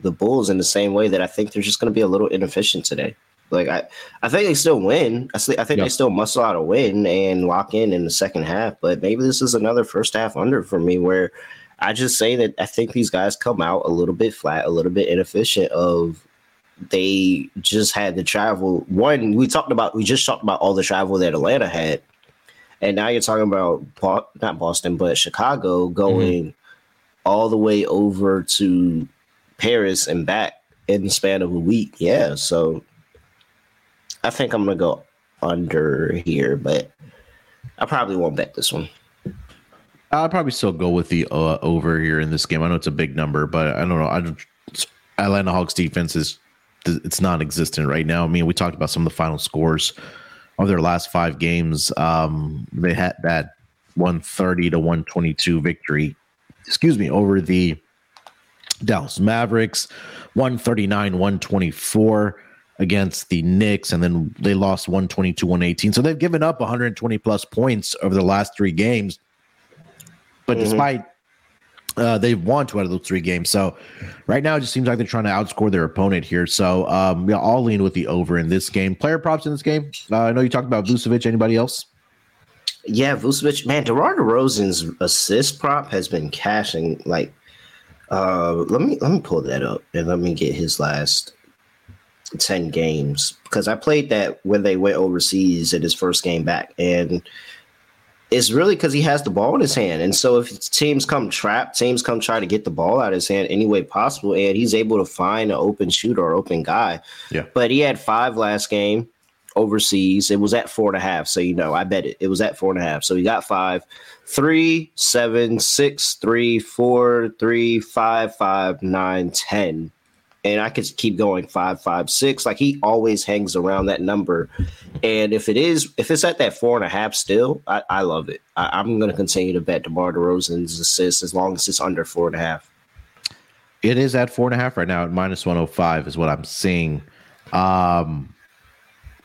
the Bulls in the same way that I think they're just gonna be a little inefficient today? Like I, I think they still win. I, I think yep. they still muscle out a win and lock in in the second half. But maybe this is another first half under for me, where I just say that I think these guys come out a little bit flat, a little bit inefficient. Of they just had the travel. One we talked about, we just talked about all the travel that Atlanta had and now you're talking about not Boston, but Chicago going mm-hmm. all the way over to Paris and back in the span of a week. Yeah, so I think I'm gonna go under here, but I probably won't bet this one. I'll probably still go with the uh, over here in this game. I know it's a big number, but I don't know. I don't, Atlanta Hawks defense is it's non-existent right now. I mean, we talked about some of the final scores of their last five games. Um, they had that 130 to 122 victory, excuse me, over the Dallas Mavericks, 139 124 against the Knicks, and then they lost 122 118. So they've given up 120 plus points over the last three games. But mm-hmm. despite uh, they've won two out of those three games. So right now, it just seems like they're trying to outscore their opponent here. So um, yeah, I'll lean with the over in this game. Player props in this game. Uh, I know you talked about Vucevic. Anybody else? Yeah, Vucevic. Man, DeMar DeRozan's assist prop has been cashing. Like, uh, let me let me pull that up and let me get his last ten games because I played that when they went overseas in his first game back and is really because he has the ball in his hand. And so if teams come trap, teams come try to get the ball out of his hand any way possible, and he's able to find an open shooter or open guy. Yeah. But he had five last game overseas. It was at four and a half. So you know, I bet it. It was at four and a half. So he got five, three, seven, six, three, four, three, five, five, nine, ten and I could keep going five, five, six. Like he always hangs around that number. And if it is, if it's at that four and a half still, I, I love it. I, am going to continue to bet DeMar DeRozan's assists as long as it's under four and a half. It is at four and a half right now at minus 105 is what I'm seeing. Um,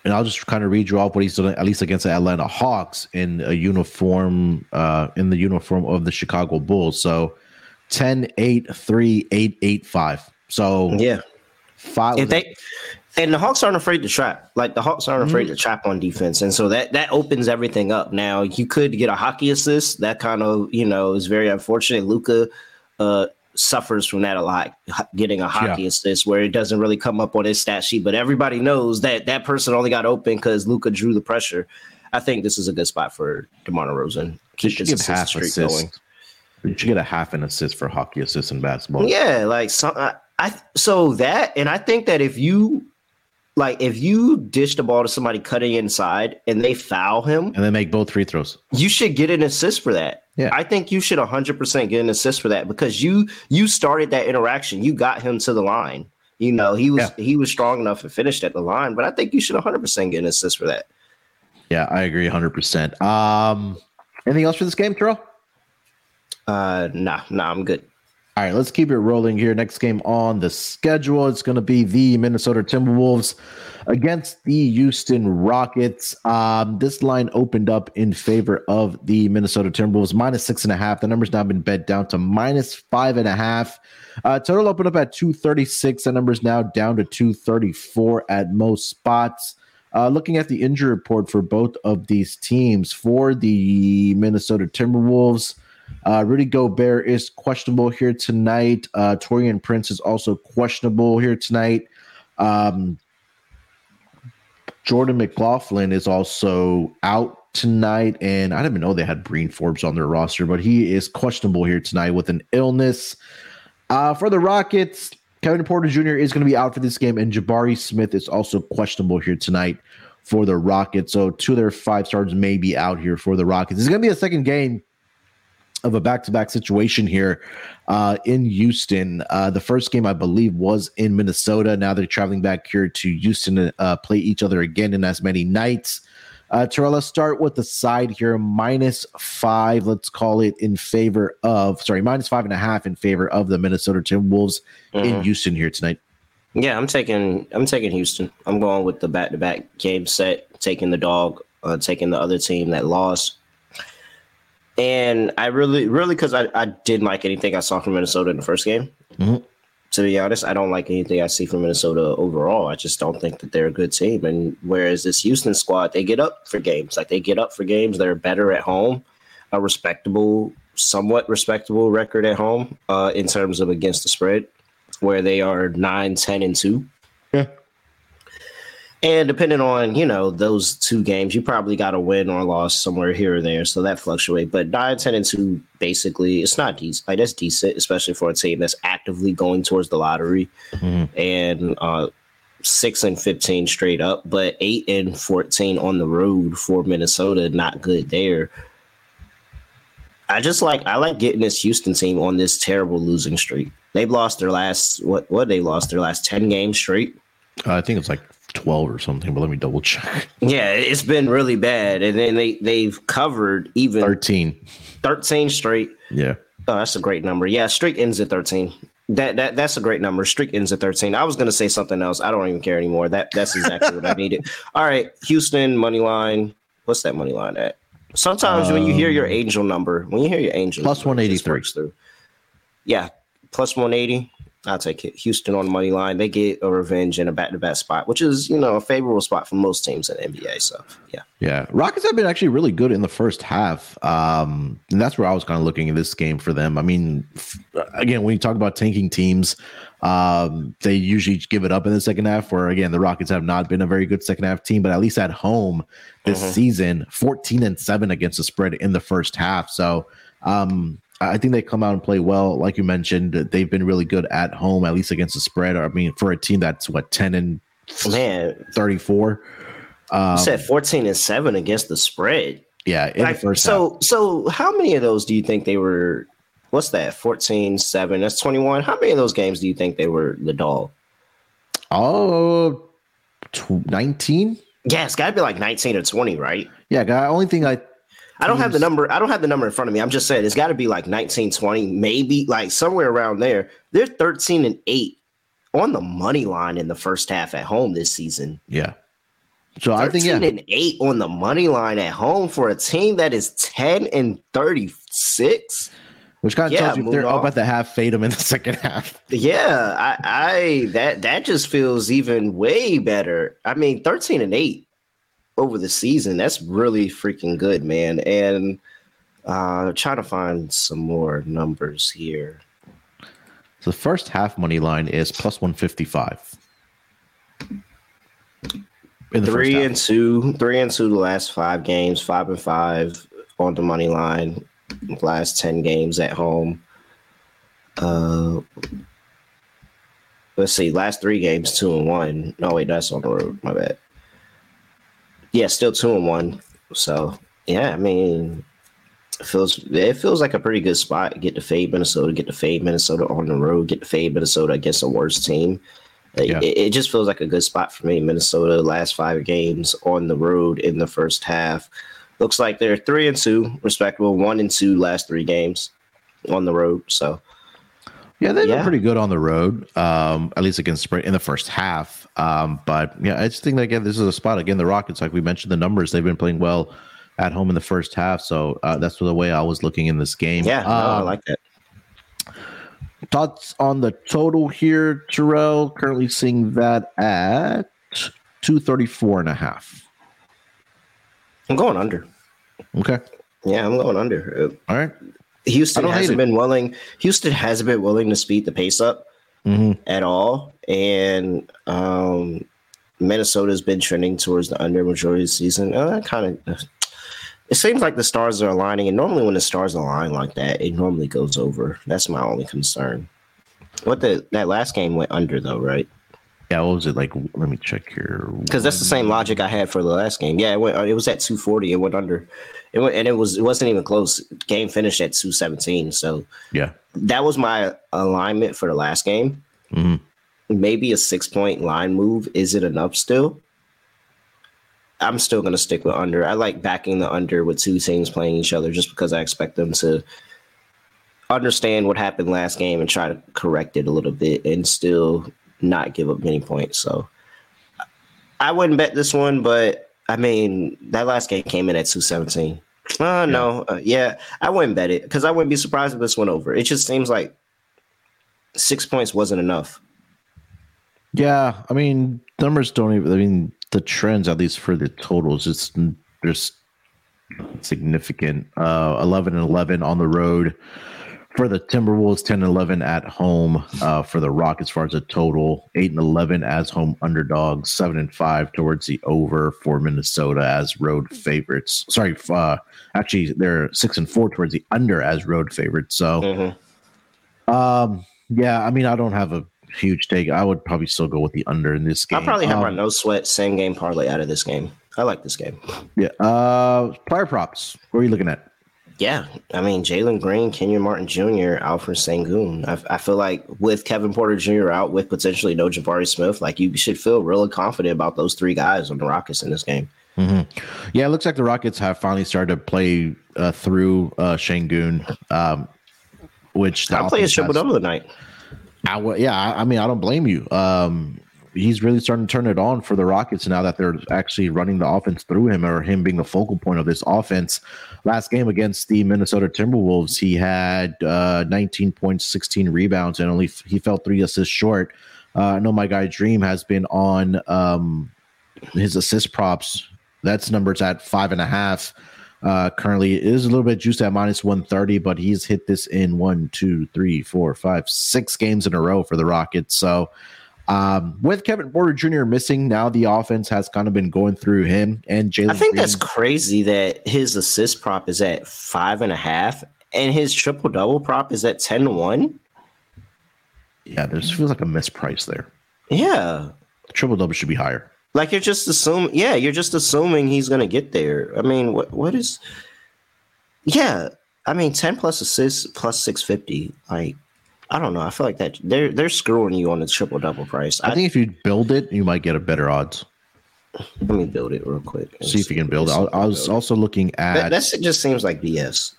and I'll just kind of read you off what he's doing, at least against the Atlanta Hawks in a uniform, uh, in the uniform of the Chicago Bulls. So 10, 8, 3, 8, 8, 5. So yeah, five. If they and the Hawks aren't afraid to trap. Like the Hawks aren't mm-hmm. afraid to trap on defense, and so that that opens everything up. Now you could get a hockey assist. That kind of you know is very unfortunate. Luka uh, suffers from that a lot, getting a hockey yeah. assist where it doesn't really come up on his stat sheet, but everybody knows that that person only got open because Luka drew the pressure. I think this is a good spot for DeMar DeRozan. Keep this assist half streak assist. going. You should get a half an assist for hockey assist in basketball. Yeah, like some. I so that, and I think that if you like if you dish the ball to somebody cutting inside and they foul him and they make both free throws, you should get an assist for that. Yeah. I think you should 100% get an assist for that because you you started that interaction. You got him to the line. You know, he was yeah. he was strong enough and finished at the line, but I think you should 100% get an assist for that. Yeah, I agree 100%. Um anything else for this game, Terrell? Uh nah, nah, I'm good. All right, let's keep it rolling here. Next game on the schedule, it's going to be the Minnesota Timberwolves against the Houston Rockets. Um, this line opened up in favor of the Minnesota Timberwolves, minus six and a half. The number's now been bet down to minus five and a half. Uh, total opened up at 236. The number's now down to 234 at most spots. Uh, looking at the injury report for both of these teams, for the Minnesota Timberwolves, uh, Rudy Gobert is questionable here tonight. Uh, Taurean Prince is also questionable here tonight. Um, Jordan McLaughlin is also out tonight, and I didn't even know they had Bryn Forbes on their roster, but he is questionable here tonight with an illness. Uh, for the Rockets, Kevin Porter Jr. is going to be out for this game, and Jabari Smith is also questionable here tonight for the Rockets. So two of their five stars may be out here for the Rockets. It's going to be a second game of a back-to-back situation here uh, in Houston. Uh, the first game, I believe, was in Minnesota. Now they're traveling back here to Houston to uh, play each other again in as many nights. Uh, Terrell, let's start with the side here. Minus five, let's call it in favor of, sorry, minus five and a half in favor of the Minnesota Timberwolves mm-hmm. in Houston here tonight. Yeah, I'm taking I'm taking Houston. I'm going with the back-to-back game set, taking the dog, uh, taking the other team that lost And I really, really, because I, I didn't like anything I saw from Minnesota in the first game. Mhm. To be honest, I don't like anything I see from Minnesota overall. I just don't think that they're a good team. And whereas this Houston squad, they get up for games. Like they get up for games. They're better at home, a respectable, somewhat respectable record at home uh, in terms of against the spread, where they are 9, 10, and 2. And depending on, you know, those two games, you probably got a win or loss somewhere here or there. So that fluctuate. But 9, 10, and 2, basically, it's not decent. Like, that's decent, especially for a team that's actively going towards the lottery. Mhm. And uh, 6 and 15 straight up, but 8 and 14 on the road for Minnesota. Not good there. I just like I like getting this Houston team on this terrible losing streak. They've lost their last what what they lost their last 10 games straight. Uh, I think it's like 12 or something, but let me double check. Yeah, it's been really bad. And then they they've covered even 13. 13 straight. Yeah. Oh, that's a great number. Yeah, streak ends at 13. That that that's a great number. Streak ends at 13. I was gonna say something else. I don't even care anymore. That that's exactly what I <laughs> needed. All right, Houston money line. What's that money line at? Sometimes when you hear your Um, angel number, when you hear your angel plus number, 183. through. Yeah, plus 180. I'll take it. Houston on the money line. They get a revenge in a back to back spot, which is, you know, a favorable spot for most teams in the NBA. So yeah. Yeah, Rockets have been actually really good in the first half, um, and that's where I was kind of looking at this game for them. I mean, f- again, when you talk about tanking teams, um, they usually give it up in the second half. Where again, the Rockets have not been a very good second half team, but at least at home this Mhm. season, fourteen and seven against the spread in the first half. So um, I think they come out and play well. Like you mentioned, they've been really good at home, at least against the spread. I mean, for a team that's what ten and Man, thirty four. Um, you said 14 and 7 against the spread. yeah, in Like, the first half. so so how many of those do you think they were what's that 14 7 that's 21 how many of those games do you think they were the dog Oh, tw- 19? yeah it's got to be like 19 or 20 right Yeah, guy. Only thing I i don't have the number i don't have the number in front of me i'm just saying it's got to be like 19 20 maybe like somewhere around there they're 13 and 8 on the money line in the first half at home this season yeah. So I think yeah, and 8 on the money line at home for a team that is 10 and 36 which kind of yeah, tells you they're up on. at the half, fade them in the <laughs> second half. Yeah, I, I that that just feels even way better. I mean, 13 and 8 over the season, that's really freaking good, man. And uh trying to find some more numbers here. So the first half money line is plus one fifty five. In the Three first and two, three and two the last five games, five and five on the money line, last 10 games at home. Uh let's see, last three games, two and one. No, wait, that's on the road. My bad. Yeah, still two and one. So yeah, I mean, it feels it feels like a pretty good spot. Get to fade Minnesota, get to fade Minnesota on the road, get to fade Minnesota against a worse team. Yeah. It, it just feels like a good spot for me. Minnesota last five games on the road in the first half. Looks like they're three and two, respectable. One and two last three games on the road. So Yeah, they've been pretty good on the road, um, at least against Sprint in the first half. Um, but yeah, I just think that again, this is a spot again. The Rockets, like we mentioned, the numbers they've been playing well at home in the first half. So uh, that's the way I was looking in this game. yeah, no, I Um, like that. Thoughts on the total here, Terrell? Currently seeing that at 234 and a half. I'm going under. Okay. Yeah, I'm going under. All right. Houston I don't hate hasn't been willing. Houston hasn't been willing to speed the pace up Mm-hmm. at all, and um, Minnesota's been trending towards the under majority of the season. Uh, kind of. It seems like the stars are aligning, and normally when the stars align like that, it normally goes over. That's my only concern. What the that last game went under though, right? Yeah. What was it like? Let me check here. Because that's the same logic I had for the last game. Yeah, it went. It was at two forty. It went under. It went, and it was. It wasn't even close. Game finished at two seventeen. So Yeah. that was my alignment for the last game. hmm Maybe a six point line move Is it enough still. I'm still going to stick with under. I like backing the under with two teams playing each other just because I expect them to understand what happened last game and try to correct it a little bit and still not give up many points. So I wouldn't bet this one, but I mean, that last game came in at 217. Uh, no, uh, yeah, I wouldn't bet it because I wouldn't be surprised if this went over. It just seems like six points wasn't enough. Yeah, I mean, numbers don't even. I mean, the trends, at least for the totals, it's there's significant. Uh, eleven and eleven on the road for the Timberwolves, 10 and 11 at home uh, for the Rockets, as far as a total, 8 and 11 as home underdogs, 7 and 5 towards the over for Minnesota as road favorites. Sorry, uh, actually, they're 6 and 4 towards the under as road favorites. So, mm-hmm. um, yeah, I mean, I don't have a huge take. I would probably still go with the under in this game. I'll probably have um, my no sweat same game parlay out of this game. I like this game. Yeah. Uh, player props. What are you looking at? Yeah, I mean Jalen Green, Kenyon Martin Jr., Alperen Sengun. I, I, feel like with Kevin Porter Jr. out, with potentially no Jabari Smith, like you should feel really confident about those three guys on the Rockets in this game. Mm-hmm. Yeah, it looks like the Rockets have finally started to play uh, through uh, Sengun, um, which I play a triple double tonight. I, yeah, I, I, mean, I don't blame you. Um, he's really starting to turn it on for the Rockets now that they're actually running the offense through him or him being the focal point of this offense. Last game against the Minnesota Timberwolves, he had uh, 19 points, 16 rebounds, and only he fell three assists short. Uh, I know my guy Dream has been on um, his assist props. That's numbers at five and a half. Uh, currently, it is a little bit juiced at minus 130, but he's hit this in one, two, three, four, five, six games in a row for the Rockets. So um, with Kevin Porter Jr. missing, now the offense has kind of been going through him and Jalen. I think Green. that's crazy that his assist prop is at five and a half and his triple double prop is at 10 to 1. Yeah, there's feels like a misprice there. Yeah. Triple double should be higher. Like you're just assuming, yeah, you're just assuming he's going to get there. I mean, what what is, yeah, I mean, 10 plus assists plus 650. Like, I don't know. I feel like that they're they're screwing you on the triple double price. I, I think if you build it, you might get a better odds. Let me build it real quick. See if you can build it. I, I was also looking at that. That just seems like BS.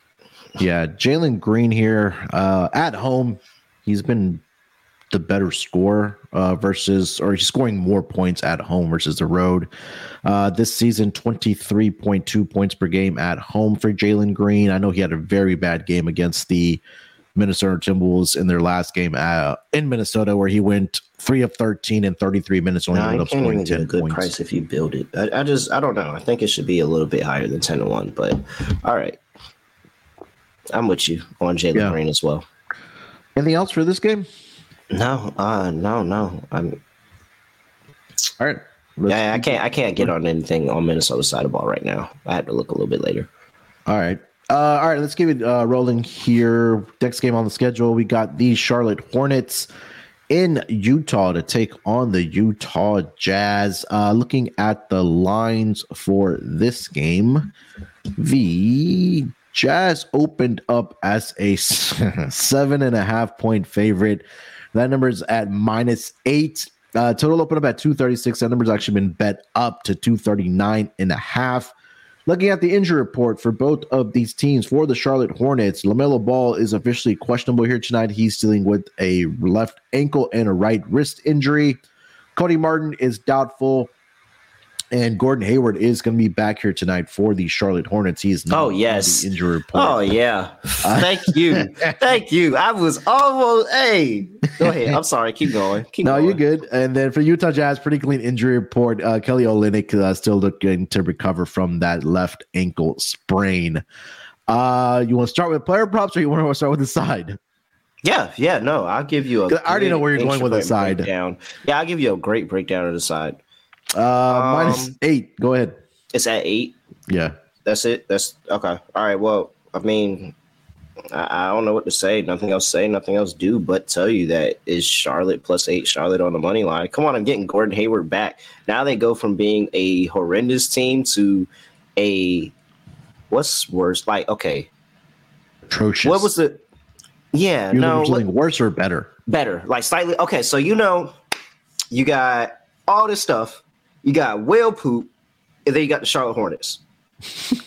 Yeah, Jalen Green here uh, at home. He's been the better scorer uh, versus, or he's scoring more points at home versus the road. Uh, this season, 23.2 points per game at home for Jalen Green. I know he had a very bad game against the Minnesota Timberwolves in their last game uh, in Minnesota, where he went three of thirteen in thirty three minutes, only ended up scoring ten a good points. price if you build it. I, I, just I don't know. I think it should be a little bit higher than ten to one, but all right. I'm with you on Jalen yeah. Green as well. Anything else for this game? No, uh, no, no. I'm all right. Yeah, I can't. I can't get on anything on Minnesota side of ball right now. I have to look a little bit later. All right. Uh, all right, let's keep it uh, rolling here. Next game on the schedule, we got the Charlotte Hornets in Utah to take on the Utah Jazz. Uh, looking at the lines for this game, the Jazz opened up as a <laughs> seven and a half point favorite. That number is at minus eight. Uh, total opened up at 236. That number's actually been bet up to 239 and a half. Looking at the injury report for both of these teams, for the Charlotte Hornets, LaMelo Ball is officially questionable here tonight. He's dealing with a left ankle and a right wrist injury. Cody Martin is doubtful. And Gordon Hayward is going to be back here tonight for the Charlotte Hornets. He is not oh yes injury report. Oh yeah, thank you, <laughs> thank you. I was almost hey. Go ahead. I'm sorry. Keep going. Keep no, going. you're good. And then for Utah Jazz, pretty clean injury report. Uh, Kelly Olynyk uh, still looking to recover from that left ankle sprain. Uh, you want to start with player props, or you want to start with the side? Yeah, yeah, no, I'll give you a. I already know where you're going with the side. Breakdown. Yeah, I'll give you a great breakdown of the side. Uh, um, minus eight. Go ahead. It's at eight. Yeah. That's it. That's okay. All right. Well, I mean, I, I, don't know what to say. Nothing else say. Nothing else do. But tell you that is Charlotte plus eight. Charlotte on the money line. Come on, I'm getting Gordon Hayward back. Now they go from being a horrendous team to a what's worse? Like okay, atrocious. What was the? Yeah, you no. Something worse or better? Better, like slightly. Okay, so you know, you got all this stuff you got whale poop, and then you got the Charlotte Hornets.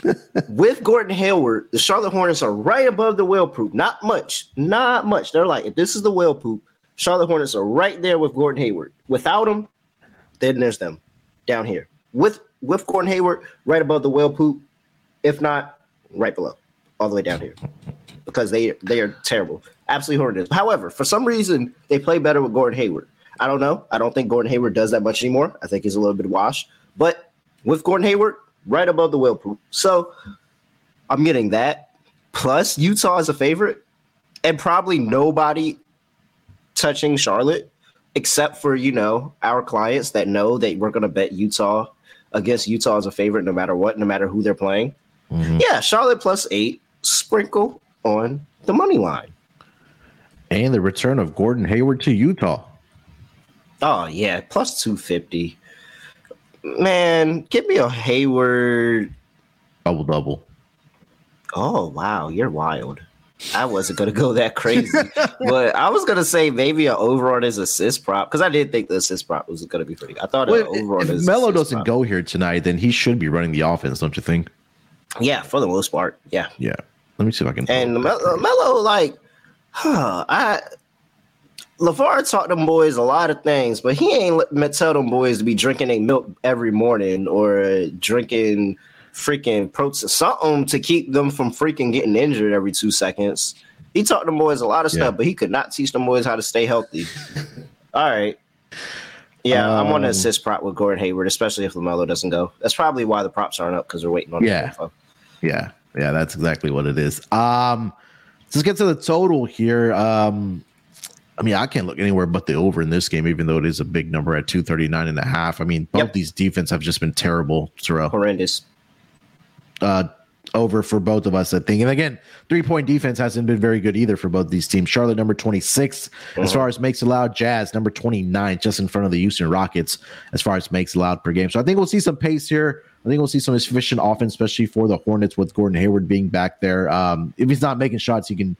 <laughs> with Gordon Hayward, the Charlotte Hornets are right above the whale poop. Not much, not much. They're like, if this is the whale poop, Charlotte Hornets are right there with Gordon Hayward. Without them, then there's them down here. With with Gordon Hayward, right above the whale poop. If not, right below, all the way down here, because they they are terrible, absolutely horrendous. However, for some reason, they play better with Gordon Hayward. I don't know. I don't think Gordon Hayward does that much anymore. I think he's a little bit washed. But with Gordon Hayward, right above the wheel poop. So I'm getting that. Plus, Utah is a favorite, and probably nobody touching Charlotte except for you know our clients that know that we're going to bet Utah against Utah as a favorite no matter what, no matter who they're playing. Mm-hmm. Yeah, Charlotte plus eight, sprinkle on the money line. And the return of Gordon Hayward to Utah. Oh yeah, plus two fifty. Man, give me a Hayward double double. Oh wow, you're wild. I wasn't gonna go that crazy, but I was gonna say maybe an over on his assist prop because I did think the assist prop was gonna be pretty. I thought well, over on his Melo doesn't prop. go here tonight, then he should be running the offense, don't you think? Yeah, for the most part, yeah, yeah. Let me see if I can. And Melo, Melo like, huh, I LaVar taught them boys a lot of things, but he ain't let, tell them boys to be drinking a milk every morning or drinking freaking protein something to keep them from freaking getting injured every two seconds. He taught them boys a lot of yeah. stuff, but he could not teach them boys how to stay healthy. All right. Yeah, um, I'm on an assist prop with Gordon Hayward, especially if LaMelo doesn't go. That's probably why the props aren't up because they're waiting on the. yeah. Yeah. Yeah, that's exactly what it is. Um, let's get to the total here. Um, I mean, I can't look anywhere but the over in this game, even though it is a big number at 239 and a half. I mean, both yep. these defense have just been terrible, Terrell. Horrendous. Uh, over for both of us, I think. And again, three point defense hasn't been very good either for both these teams. Charlotte, number 26, mm-hmm. as far as makes allowed, Jazz, number 29, just in front of the Houston Rockets, as far as makes allowed per game. So I think we'll see some pace here. I think we'll see some efficient offense, especially for the Hornets with Gordon Hayward being back there. Um, if he's not making shots, he can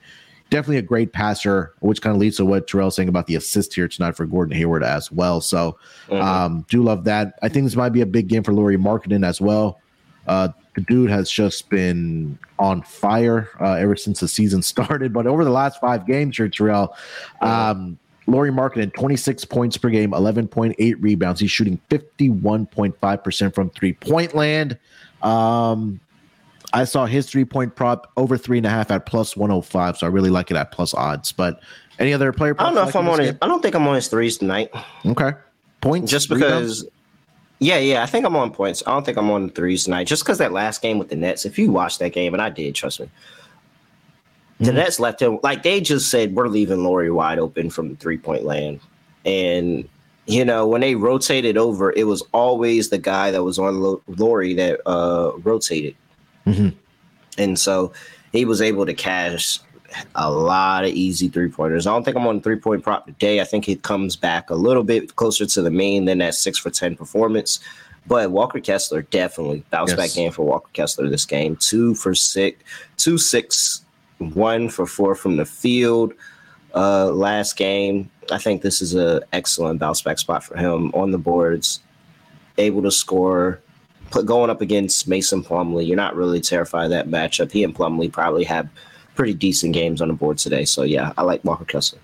definitely a great passer, which kind of leads to what Terrell's saying about the assist here tonight for Gordon Hayward as well. So, mm-hmm. um, do love that. I think this might be a big game for Lauri Markkanen as well. Uh, the dude has just been on fire uh, ever since the season <laughs> started. But over the last five games here, Terrell, mm-hmm. um, Lauri Markkanen, 26 points per game, 11.8 rebounds. He's shooting 51.5% from three point land. Um, I saw his three point prop over three and a half at plus 105. So I really like it at plus odds. But any other player? I don't know if I'm on his, I don't think I'm on his threes tonight. Okay. Points? Just because. Rebounds? Yeah, yeah. I think I'm on points. I don't think I'm on threes tonight. Just because that last game with the Nets, if you watched that game, and I did, trust me. The mm-hmm. Nets left him like they just said, we're leaving Lauri wide open from the three point land. And you know, when they rotated over, it was always the guy that was on Lauri that uh, rotated. Mm-hmm. And so he was able to cash a lot of easy three pointers. I don't think I'm on three point prop today. I think it comes back a little bit closer to the main than that six for 10 performance. But Walker Kessler definitely bounce yes. back game for Walker Kessler this game. Two for six, two, six, one for four from the field. Uh, last game, I think this is an excellent bounce back spot for him on the boards, able to score going up against Mason Plumlee, you're not really terrified of that matchup. He and Plumlee probably have pretty decent games on the board today. So yeah, I like Walker Kessler.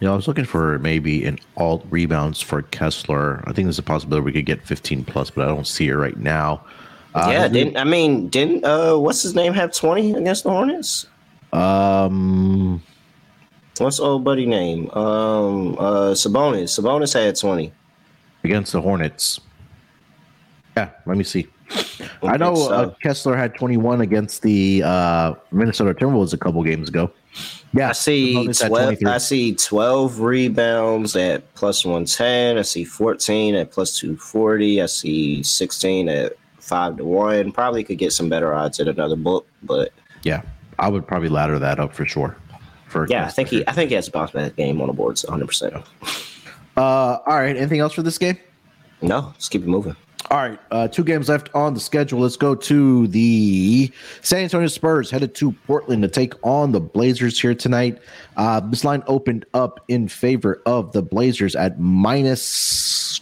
Yeah, I was looking for maybe an alt rebounds for Kessler. I think there's a possibility we could get 15 plus, but I don't see it right now. Uh, yeah, didn't I mean didn't uh what's his name have 20 against the Hornets? Um what's old buddy name? Um uh Sabonis. Sabonis had 20 against the Hornets. Yeah, let me see. I know uh, Kessler had 21 against the uh, Minnesota Timberwolves a couple games ago. Yeah, I see 12. I see 12 rebounds at plus 110. I see 14 at plus 240. I see 16 at five to one. Probably could get some better odds at another book, but yeah, I would probably ladder that up for sure. For yeah, Kessler. I think he I think he has a bounce back game on the boards 100. percent Uh, all right. Anything else for this game? No, let's keep it moving. All right, uh, two games left on the schedule. Let's go to the San Antonio Spurs headed to Portland to take on the Blazers here tonight. Uh, this line opened up in favor of the Blazers at minus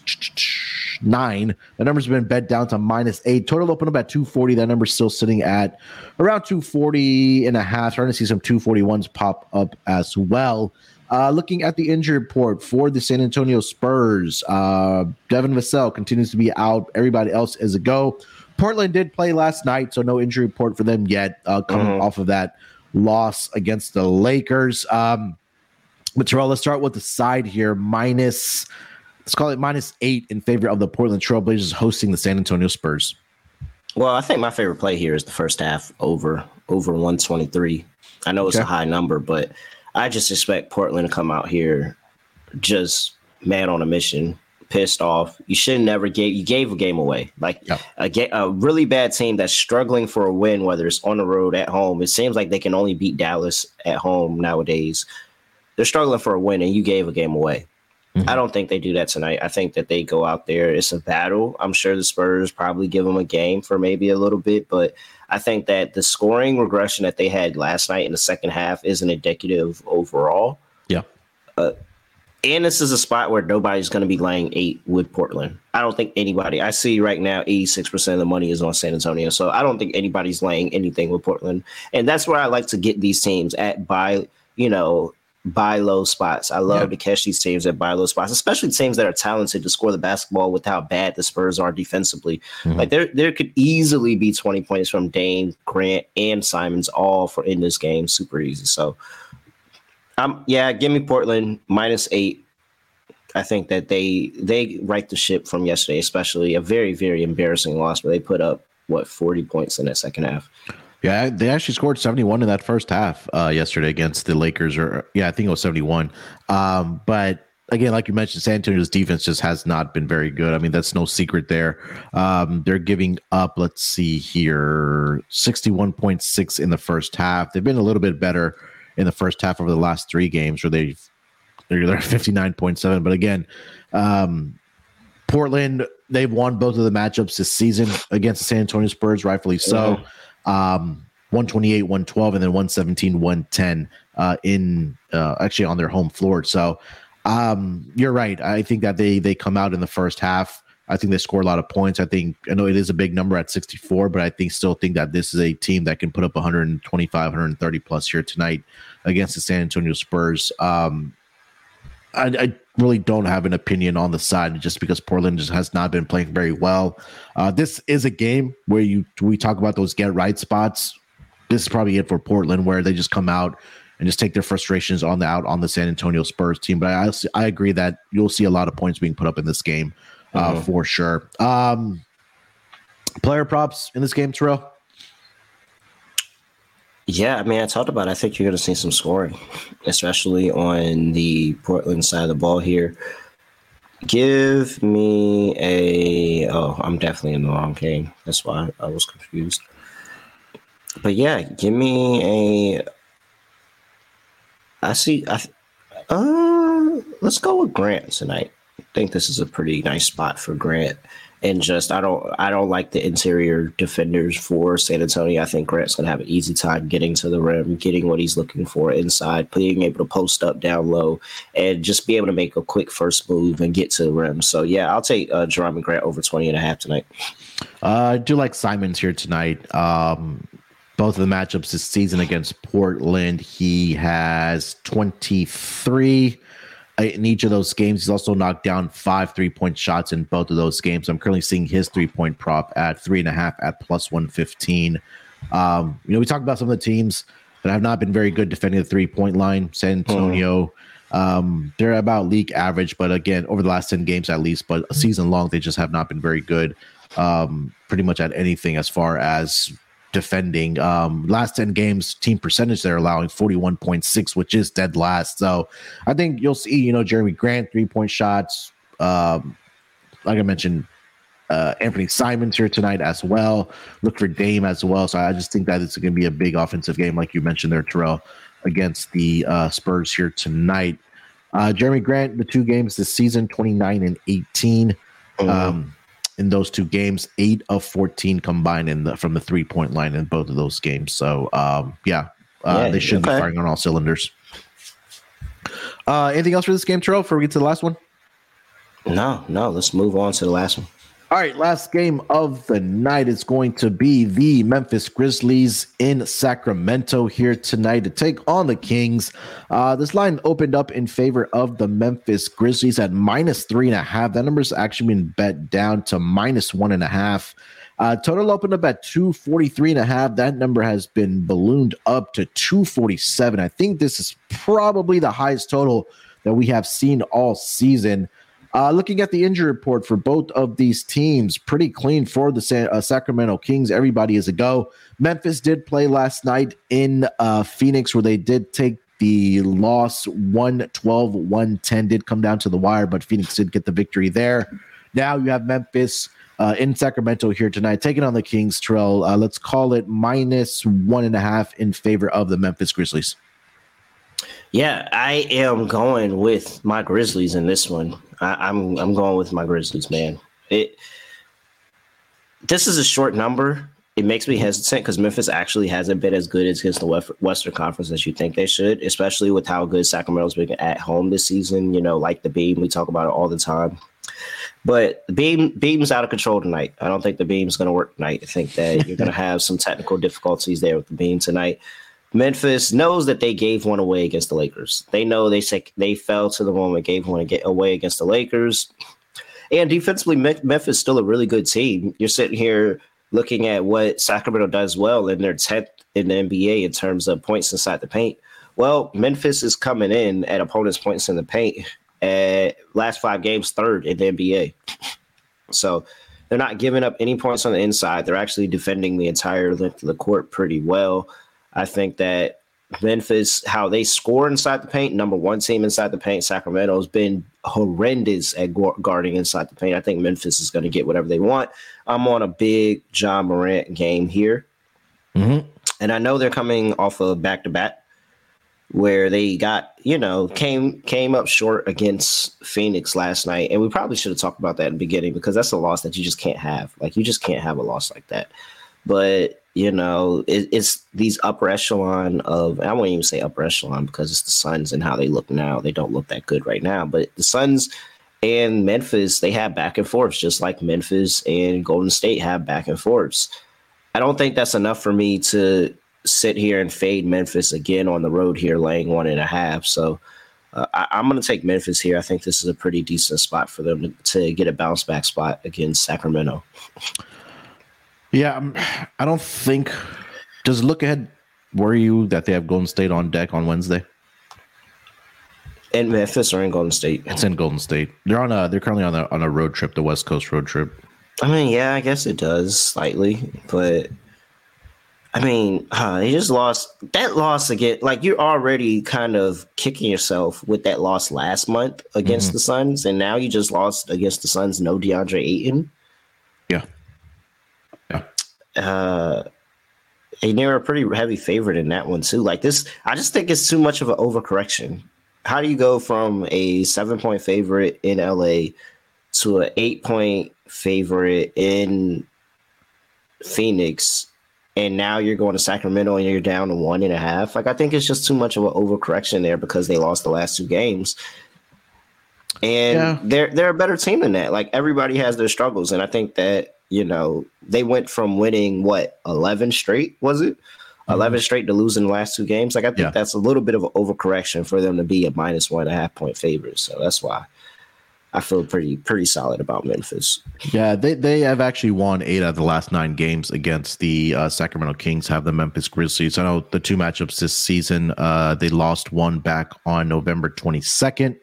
nine. The number's been bet down to minus eight. Total opened up at 240. That number's still sitting at around 240 and a half. Starting to see some 241s pop up as well. Uh, looking at the injury report for the San Antonio Spurs, uh, Devin Vassell continues to be out. Everybody else is a go. Portland did play last night, so no injury report for them yet. Uh, coming mm-hmm. off of that loss against the Lakers. Um, but Terrell, let's start with the side here. Minus, let's call it minus eight in favor of the Portland Trailblazers hosting the San Antonio Spurs. Well, I think my favorite play here is the first half over over 123. I know it's okay. a high number, but I just expect Portland to come out here just man on a mission, pissed off. You should never gave you gave a game away. Like yeah. a, a really bad team that's struggling for a win, whether it's on the road at home. It seems like they can only beat Dallas at home nowadays. They're struggling for a win, and you gave a game away. Mm-hmm. I don't think they do that tonight. I think that they go out there. It's a battle. I'm sure the Spurs probably give them a game for maybe a little bit, but I think that the scoring regression that they had last night in the second half isn't indicative overall. Yeah. Uh, and this is a spot where nobody's going to be laying eight with Portland. I don't think anybody. I see right now, 86% of the money is on San Antonio. So I don't think anybody's laying anything with Portland. And that's where I like to get these teams at by, you know, buy low spots. I love to catch these teams at buy low spots, especially teams that are talented to score the basketball with how bad the Spurs are defensively. Mm-hmm. Like there, there could easily be 20 points from Dame, Grant, and Simons all for in this game. Super easy. So um yeah, give me Portland minus eight. I think that they they right the ship from yesterday, especially a very, very embarrassing loss where they put up what 40 points in that second half. Yeah, they actually scored 71 in that first half uh, yesterday against the Lakers, or yeah, I think it was 71. Um, but again, like you mentioned, San Antonio's defense just has not been very good. I mean, that's no secret there. Um, they're giving up, let's see here, 61.6 in the first half. They've been a little bit better in the first half over the last three games where they've they're, they're <laughs> 59.7. But again, um, Portland, they've won both of the matchups this season against the San Antonio Spurs, rightfully so. Yeah um, 128, 112, and then 117, 110 uh, in uh, actually on their home floor. So um, you're right. I think that they they come out in the first half. I think they score a lot of points. I think I know it is a big number at 64, but I think still think that this is a team that can put up 125, 130 plus here tonight against the San Antonio Spurs. Um, I, I, really don't have an opinion on the side just because Portland just has not been playing very well. Uh, this is a game where you we talk about those get right spots. This is probably it for Portland where they just come out and just take their frustrations on the out on the San Antonio Spurs team. But I I agree that you'll see a lot of points being put up in this game uh, mm-hmm. for sure. Um, player props in this game, Terrell. Yeah, I mean, I talked about. It. I think you're going to see some scoring, especially on the Portland side of the ball here. Give me a. Oh, I'm definitely in the wrong game. That's why I was confused. But yeah, give me a. I see. I. Uh, let's go with Grant tonight. I think this is a pretty nice spot for Grant and just I don't I don't like the interior defenders for San Antonio. I think Grant's gonna have an easy time getting to the rim, getting what he's looking for inside, being able to post up down low, and just be able to make a quick first move and get to the rim. So yeah, I'll take uh, Jerami Grant over 20 and a half tonight. Uh, I do like Simons here tonight. Um, both of the matchups this season against Portland, he has 23 in each of those games. He's also knocked down five three point shots in both of those games. I'm currently seeing his three point prop at three and a half at plus 115. Um, you know, we talked about some of the teams that have not been very good defending the three point line. San Antonio, mm-hmm. um, they're about league average, but again, over the last 10 games at least, but a season long, they just have not been very good um, pretty much at anything as far as defending. Um, last 10 games, team percentage they're allowing 41.6, which is dead last. So I think you'll see, you know, Jerami Grant, three point shots. Um, like I mentioned, uh, Anthony Simons here tonight as well. Look for Dame as well. So I just think that it's going to be a big offensive game, like you mentioned there, Terrell, against the uh, Spurs here tonight. Uh, Jerami Grant, the two games this season, 29 and 18. Mm-hmm. Um, in those two games, eight of 14 combined in the, from the three point line in both of those games. So, um, yeah, uh, yeah, they should okay. be firing on all cylinders. Uh, anything else for this game, Terrell, before we get to the last one? No, no. Let's move on to the last one. All right, last game of the night is going to be the Memphis Grizzlies in Sacramento here tonight to take on the Kings. Uh, this line opened up in favor of the Memphis Grizzlies at minus three and a half. That number's actually been bet down to minus one and a half. Uh, total opened up at 243 and a half. That number has been ballooned up to 247. I think this is probably the highest total that we have seen all season. Uh, looking at the injury report for both of these teams, pretty clean for the Sa- uh, Sacramento Kings. Everybody is a go. Memphis did play last night in uh, Phoenix, where they did take the loss 112 110, did come down to the wire, but Phoenix did get the victory there. Now you have Memphis uh, in Sacramento here tonight, taking on the Kings. Terrell, uh, let's call it minus one and a half in favor of the Memphis Grizzlies. Yeah, I am going with my Grizzlies in this one. I, am I'm, I'm going with my Grizzlies, man. It this is a short number. It makes me hesitant because Memphis actually hasn't been as good as against the Western Conference as you think they should, especially with how good Sacramento's been at home this season. You know, like the beam, we talk about it all the time. But the beam beam's out of control tonight. I don't think the beam's going to work tonight. I think that you're going <laughs> to have some technical difficulties there with the beam tonight. Memphis knows that they gave one away against the Lakers. They know they say they fell to the moment, gave one away against the Lakers. And defensively, Memphis is still a really good team. You're sitting here looking at what Sacramento does well, and they're 10th in the NBA in terms of points inside the paint. Well, Memphis is coming in at opponents' points in the paint at last five games, third in the NBA. So they're not giving up any points on the inside. They're actually defending the entire length of the court pretty well. I think that Memphis, how they score inside the paint, number one team inside the paint. Sacramento has been horrendous at guarding inside the paint. I think Memphis is going to get whatever they want. I'm on a big Ja Morant game here. Mm-hmm. And I know they're coming off of back to back where they got you know came came up short against Phoenix last night, and we probably should have talked about that in the beginning because that's a loss that you just can't have. Like you just can't have a loss like that. But you know, it, it's these upper echelon of I won't even say upper echelon because it's the Suns and how they look now. They don't look that good right now, but the Suns and Memphis they have back and forths just like Memphis and Golden State have back and forths. I don't think that's enough for me to sit here and fade Memphis again on the road here, laying one and a half. So uh, I, am going to take Memphis here. I think this is a pretty decent spot for them to, to get a bounce back spot against Sacramento. <laughs> Yeah, um, I don't think. Does look ahead worry you that they have Golden State on deck on Wednesday? In Memphis or in Golden State? It's in Golden State. They're on a. They're currently on a on a road trip, the West Coast road trip. I mean, yeah, I guess it does slightly, but I mean, uh, they just lost that loss again. Like you're already kind of kicking yourself with that loss last month against mm-hmm. the Suns, and now you just lost against the Suns. No DeAndre Ayton. Uh, and they're a pretty heavy favorite in that one too. Like this, I just think it's too much of an overcorrection. How do you go from a seven point favorite in LA to an eight point favorite in Phoenix? and now you're going to Sacramento and you're down to one and a half. Like I think it's just too much of an overcorrection there because they lost the last two games. And yeah. they're they're a better team than that. Like everybody has their struggles. And I think that, you know, they went from winning what, eleven straight, was it? Mm-hmm. 11 straight to losing the last two games. Like I think yeah. that's a little bit of an overcorrection for them to be a minus one and a half point favorite. So that's why I feel pretty pretty solid about Memphis. Yeah, they they have actually won eight out of the last nine games against the uh, Sacramento Kings. Have the Memphis Grizzlies. I know the two matchups this season. Uh, they lost one back on November twenty second.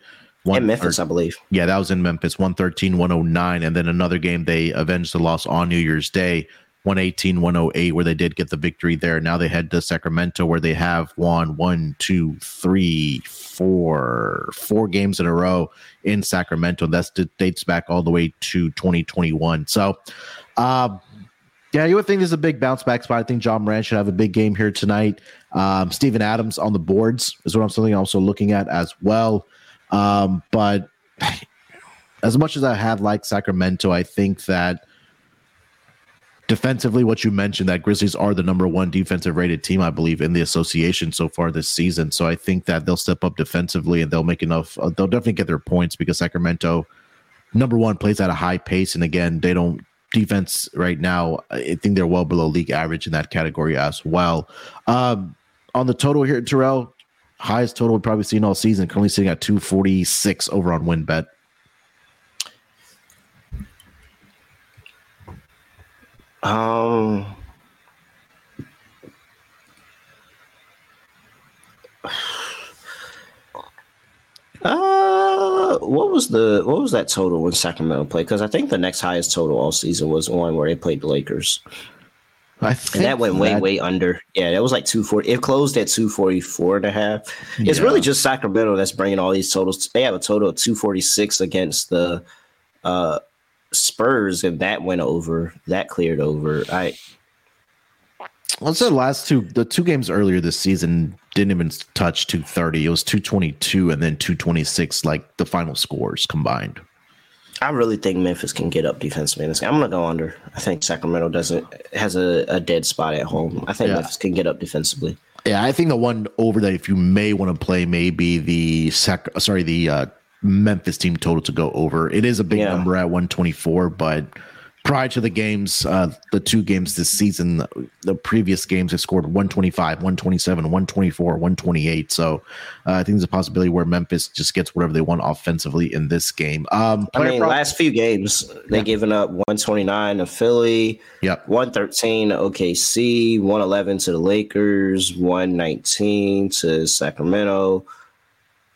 One, in Memphis, or, I believe. Yeah, that was in Memphis, 113, 109. And then another game, they avenged the loss on New Year's Day, 118 108 where they did get the victory there now they head to sacramento where they have won one two three four four games in a row in sacramento that's dates back all the way to 2021 so um yeah, you would think this is a big bounce back spot. I think Ja Morant should have a big game here tonight. Um, Steven Adams on the boards is what I'm something also looking at as well. Um, but as much as I have liked Sacramento, I think that defensively, what you mentioned that Grizzlies are the number one defensive rated team, I believe, in the association so far this season. So I think that they'll step up defensively and they'll make enough. Uh, they'll definitely get their points because Sacramento, number one, plays at a high pace, and again, they don't defense right now. I think they're well below league average in that category as well. Um, on the total here, Terrell, highest total we've probably seen all season, currently sitting at 246 over on WynnBET. Um. Uh, what was the what was that total when Sacramento played? Because I think the next highest total all season was one where they played the Lakers. I and that went way, way under. Yeah, that was like 240. It closed at 244 and a half. It's really just Sacramento that's bringing all these totals. They have a total of 246 against the uh, Spurs, and that went over. That cleared over. I What's the last two? The two games earlier this season didn't even touch 230. It was 222 and then 226, like the final scores combined. I really think Memphis can get up defensively in this game. I'm gonna go under. I think Sacramento doesn't has a, a dead spot at home. I think Yeah. Memphis can get up defensively. Yeah, I think the one over that if you may want to play may be the sec. Sorry, the uh, Memphis team total to go over. It is a big Yeah. number at 124, but prior to the games, uh, the two games this season, the previous games have scored 125, 127, 124, 128. So uh, I think there's a possibility where Memphis just gets whatever they want offensively in this game. Um, I mean, last few games they Yeah. given up 129 to Philly, Yep. 113 to OKC, 111 to the Lakers, 119 to Sacramento,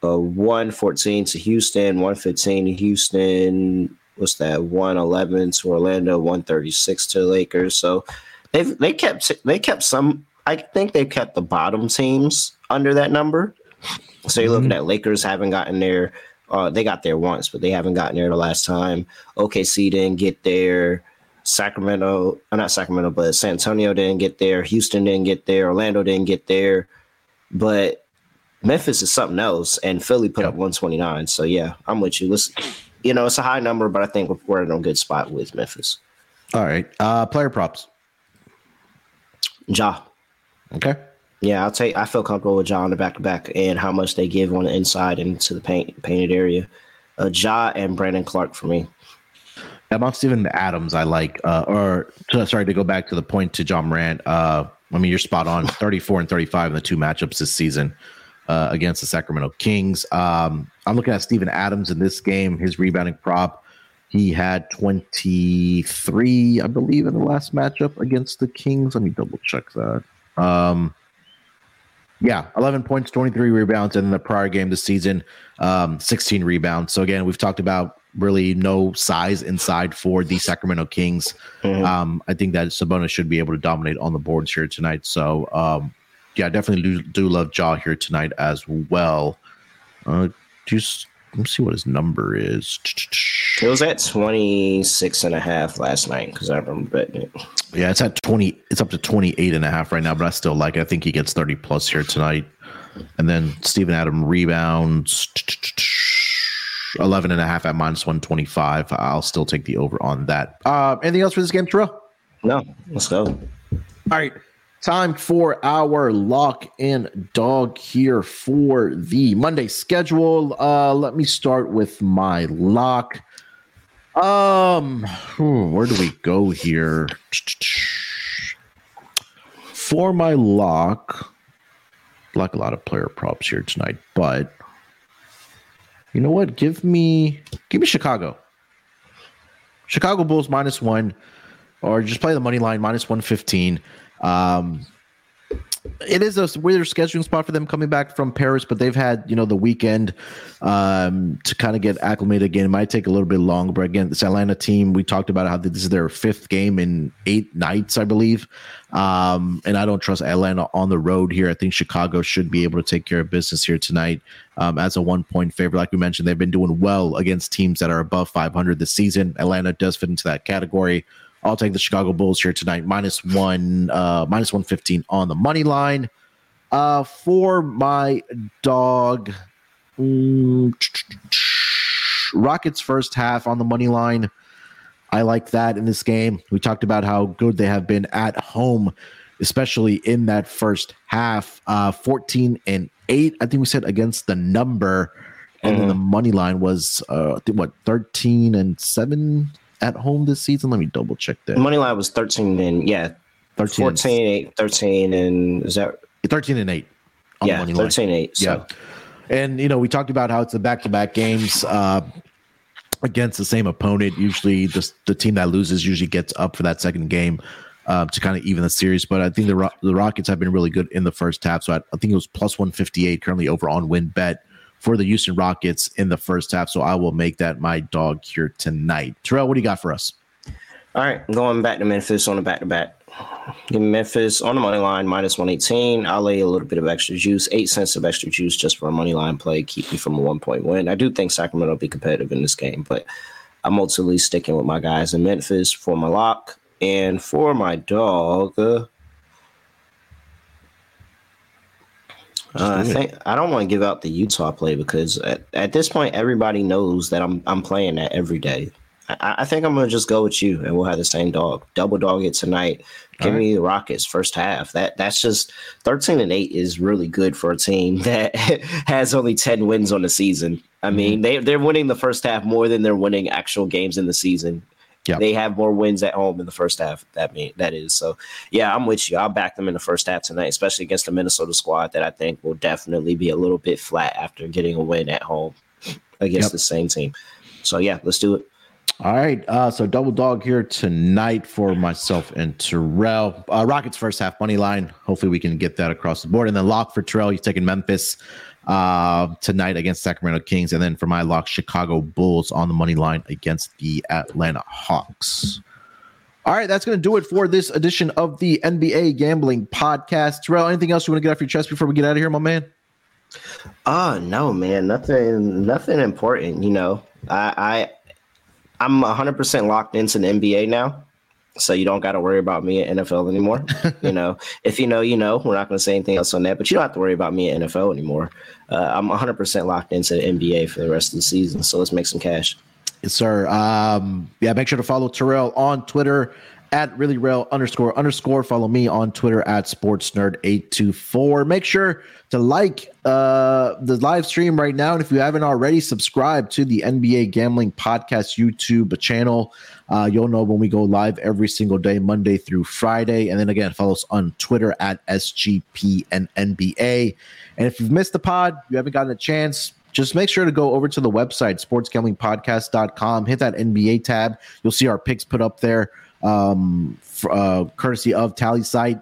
uh, 114 to Houston, 115 to Houston. What's that? 111 to Orlando, 136 to the Lakers. So they've they kept they kept some. I think they kept the bottom teams under that number. So you're looking at Lakers haven't gotten there. Uh, they got there once, but they haven't gotten there the last time. OKC didn't get there. Sacramento, uh, not Sacramento, but San Antonio didn't get there. Houston didn't get there. Orlando didn't get there. But Memphis is something else, and Philly put up 129. So yeah, I'm with you. Listen, you know, it's a high number, but I think we're- in a good spot with Memphis. All right. Uh, player props. Ja, Okay. yeah, I'll take. I feel comfortable with Ja on the back to back and how much they give on the inside into the paint painted area. Uh, Ja and Brandon Clarke for me. Among Steven Adams, I like, uh, or so- sorry to go back to the point to Ja Morant. Uh, I mean, you're spot on <laughs> 34 and 35 in the two matchups this season uh, against the Sacramento Kings. Um, I'm looking at Steven Adams in this game, his rebounding prop. He had 23, I believe, in the last matchup against the Kings. Let me double check that. Um, yeah, 11 points, 23 rebounds, and in the prior game this season, um, 16 rebounds. So again, we've talked about really no size inside for the Sacramento Kings. Mhm. Um, I think that Sabonis should be able to dominate on the boards here tonight. So um, yeah, I definitely do, do love Ja here tonight as well. Uh, just let me see what his number is. It was at 26 and a half last night because I remember betting it. Yeah, it's at 20. It's up to 28 and a half right now, but I still like it. I think he gets 30 plus here tonight. And then Steven Adam rebounds 11 and a half at minus 125. I'll still take the over on that. Uh, anything else for this game, Terrell? No, let's go. All right. Time for our lock and dog here for the Monday schedule. Uh, let me start with my lock. Um, where do we go here? For my lock, like a lot of player props here tonight, but you know what? Give me give me Chicago. Chicago Bulls minus one, or just play the money line minus one fifteen. Um, it is a weird scheduling spot for them coming back from Paris, but they've had you know the weekend um, to kind of get acclimated again. It might take a little bit longer, but again, this Atlanta team we talked about how this is their fifth game in eight nights, I believe. Um, and I don't trust Atlanta on the road here. I think Chicago should be able to take care of business here tonight um, as a one point favorite. Like we mentioned, they've been doing well against teams that are above 500 this season. Atlanta does fit into that category. I'll take the Chicago Bulls here tonight, minus one, uh, minus 115 on the money line. Uh, for my dog, mm, Rockets first half on the money line. I like that in this game. We talked about how good they have been at home, especially in that first half. Uh, 14 and 8, I think we said against the number. And then the money line was, uh, I think what, 13 and 7 at home this season? Let me double check that. Money line was 13 and yeah, 13 and- 14, 8, 13, and is that 13 and 8 yeah, the money line. 8. So. Yeah. And, you know, we talked about how it's the back to back games. Uh, against the same opponent. Usually, the the team that loses usually gets up for that second game uh, to kind of even the series. But I think the Ro- the Rockets have been really good in the first half. So I, I think it was plus one fifty eight currently over on WynnBET for the Houston Rockets in the first half. So I will make that my dog here tonight. Terrell, what do you got for us? All right, going back to Memphis on the back to back. Me Memphis on the money line minus 118. I'll lay a little bit of extra juice, eight cents of extra juice just for a money line play, keep me from a one point win. I do think Sacramento will be competitive in this game, but I'm ultimately sticking with my guys in Memphis for my lock and for my dog. Uh, uh, I think I don't want to give out the Utah play because at, at this point everybody knows that I'm I'm playing that every day. I, I, think I'm gonna just go with you, and we'll have the same dog. Double dog it tonight. Give right. me the Rockets first half. That that's just 13 and eight is really good for a team <laughs> that has only 10 wins on the season. I mm-hmm. mean, they they're winning the first half more than they're winning actual games in the season. Yeah. They have more wins at home in the first half. That mean that is so. Yeah, I'm with you. I'll back them in the first half tonight, especially against the Minnesota squad that I think will definitely be a little bit flat after getting a win at home against yep. the same team. So yeah, let's do it. All right. Uh, so double dog here tonight for myself and Terrell. Uh, Rockets first half money line. Hopefully we can get that across the board. And then lock for Terrell. He's taking Memphis uh, tonight against Sacramento Kings. And then for my lock, Chicago Bulls on the money line against the Atlanta Hawks. All right, that's going to do it for this edition of the NBA Gambling Podcast. Terrell, anything else you want to get off your chest before we get out of here, my man? Oh no, man, nothing, nothing important. You know, I, I I'm 100% locked into the NBA now. So you don't got to worry about me at NFL anymore. <laughs> you know, if you know, you know. We're not going to say anything else on that, but you don't have to worry about me at NFL anymore. Uh, I'm 100% locked into the NBA for the rest of the season. So let's make some cash. Yes, sir. Um, yeah, make sure to follow Terrell on Twitter at really real underscore underscore. Follow me on Twitter at sports nerd 824. Make sure to like uh, the live stream right now. And if you haven't already, subscribe to the NBA Gambling Podcast YouTube channel. Uh, you'll know when we go live every single day, Monday through Friday. And then again, follow us on Twitter at SGPN NBA. And if you've missed the pod, you haven't gotten a chance, just make sure to go over to the website, sportsgamblingpodcast.com, hit that NBA tab. You'll see our picks put up there um, uh, courtesy of TallySight.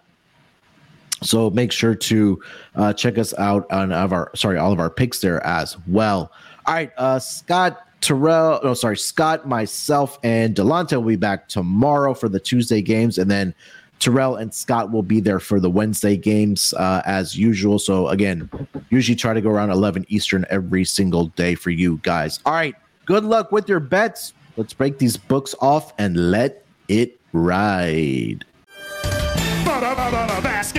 So make sure to uh, check us out on of our sorry all of our picks there as well. All right, uh, Scott Terrell, no sorry Scott, myself, and Delonte will be back tomorrow for the Tuesday games, and then Terrell and Scott will be there for the Wednesday games uh, as usual. So again, usually try to go around 11 Eastern every single day for you guys. All right, good luck with your bets. Let's break these books off and let it ride. Basket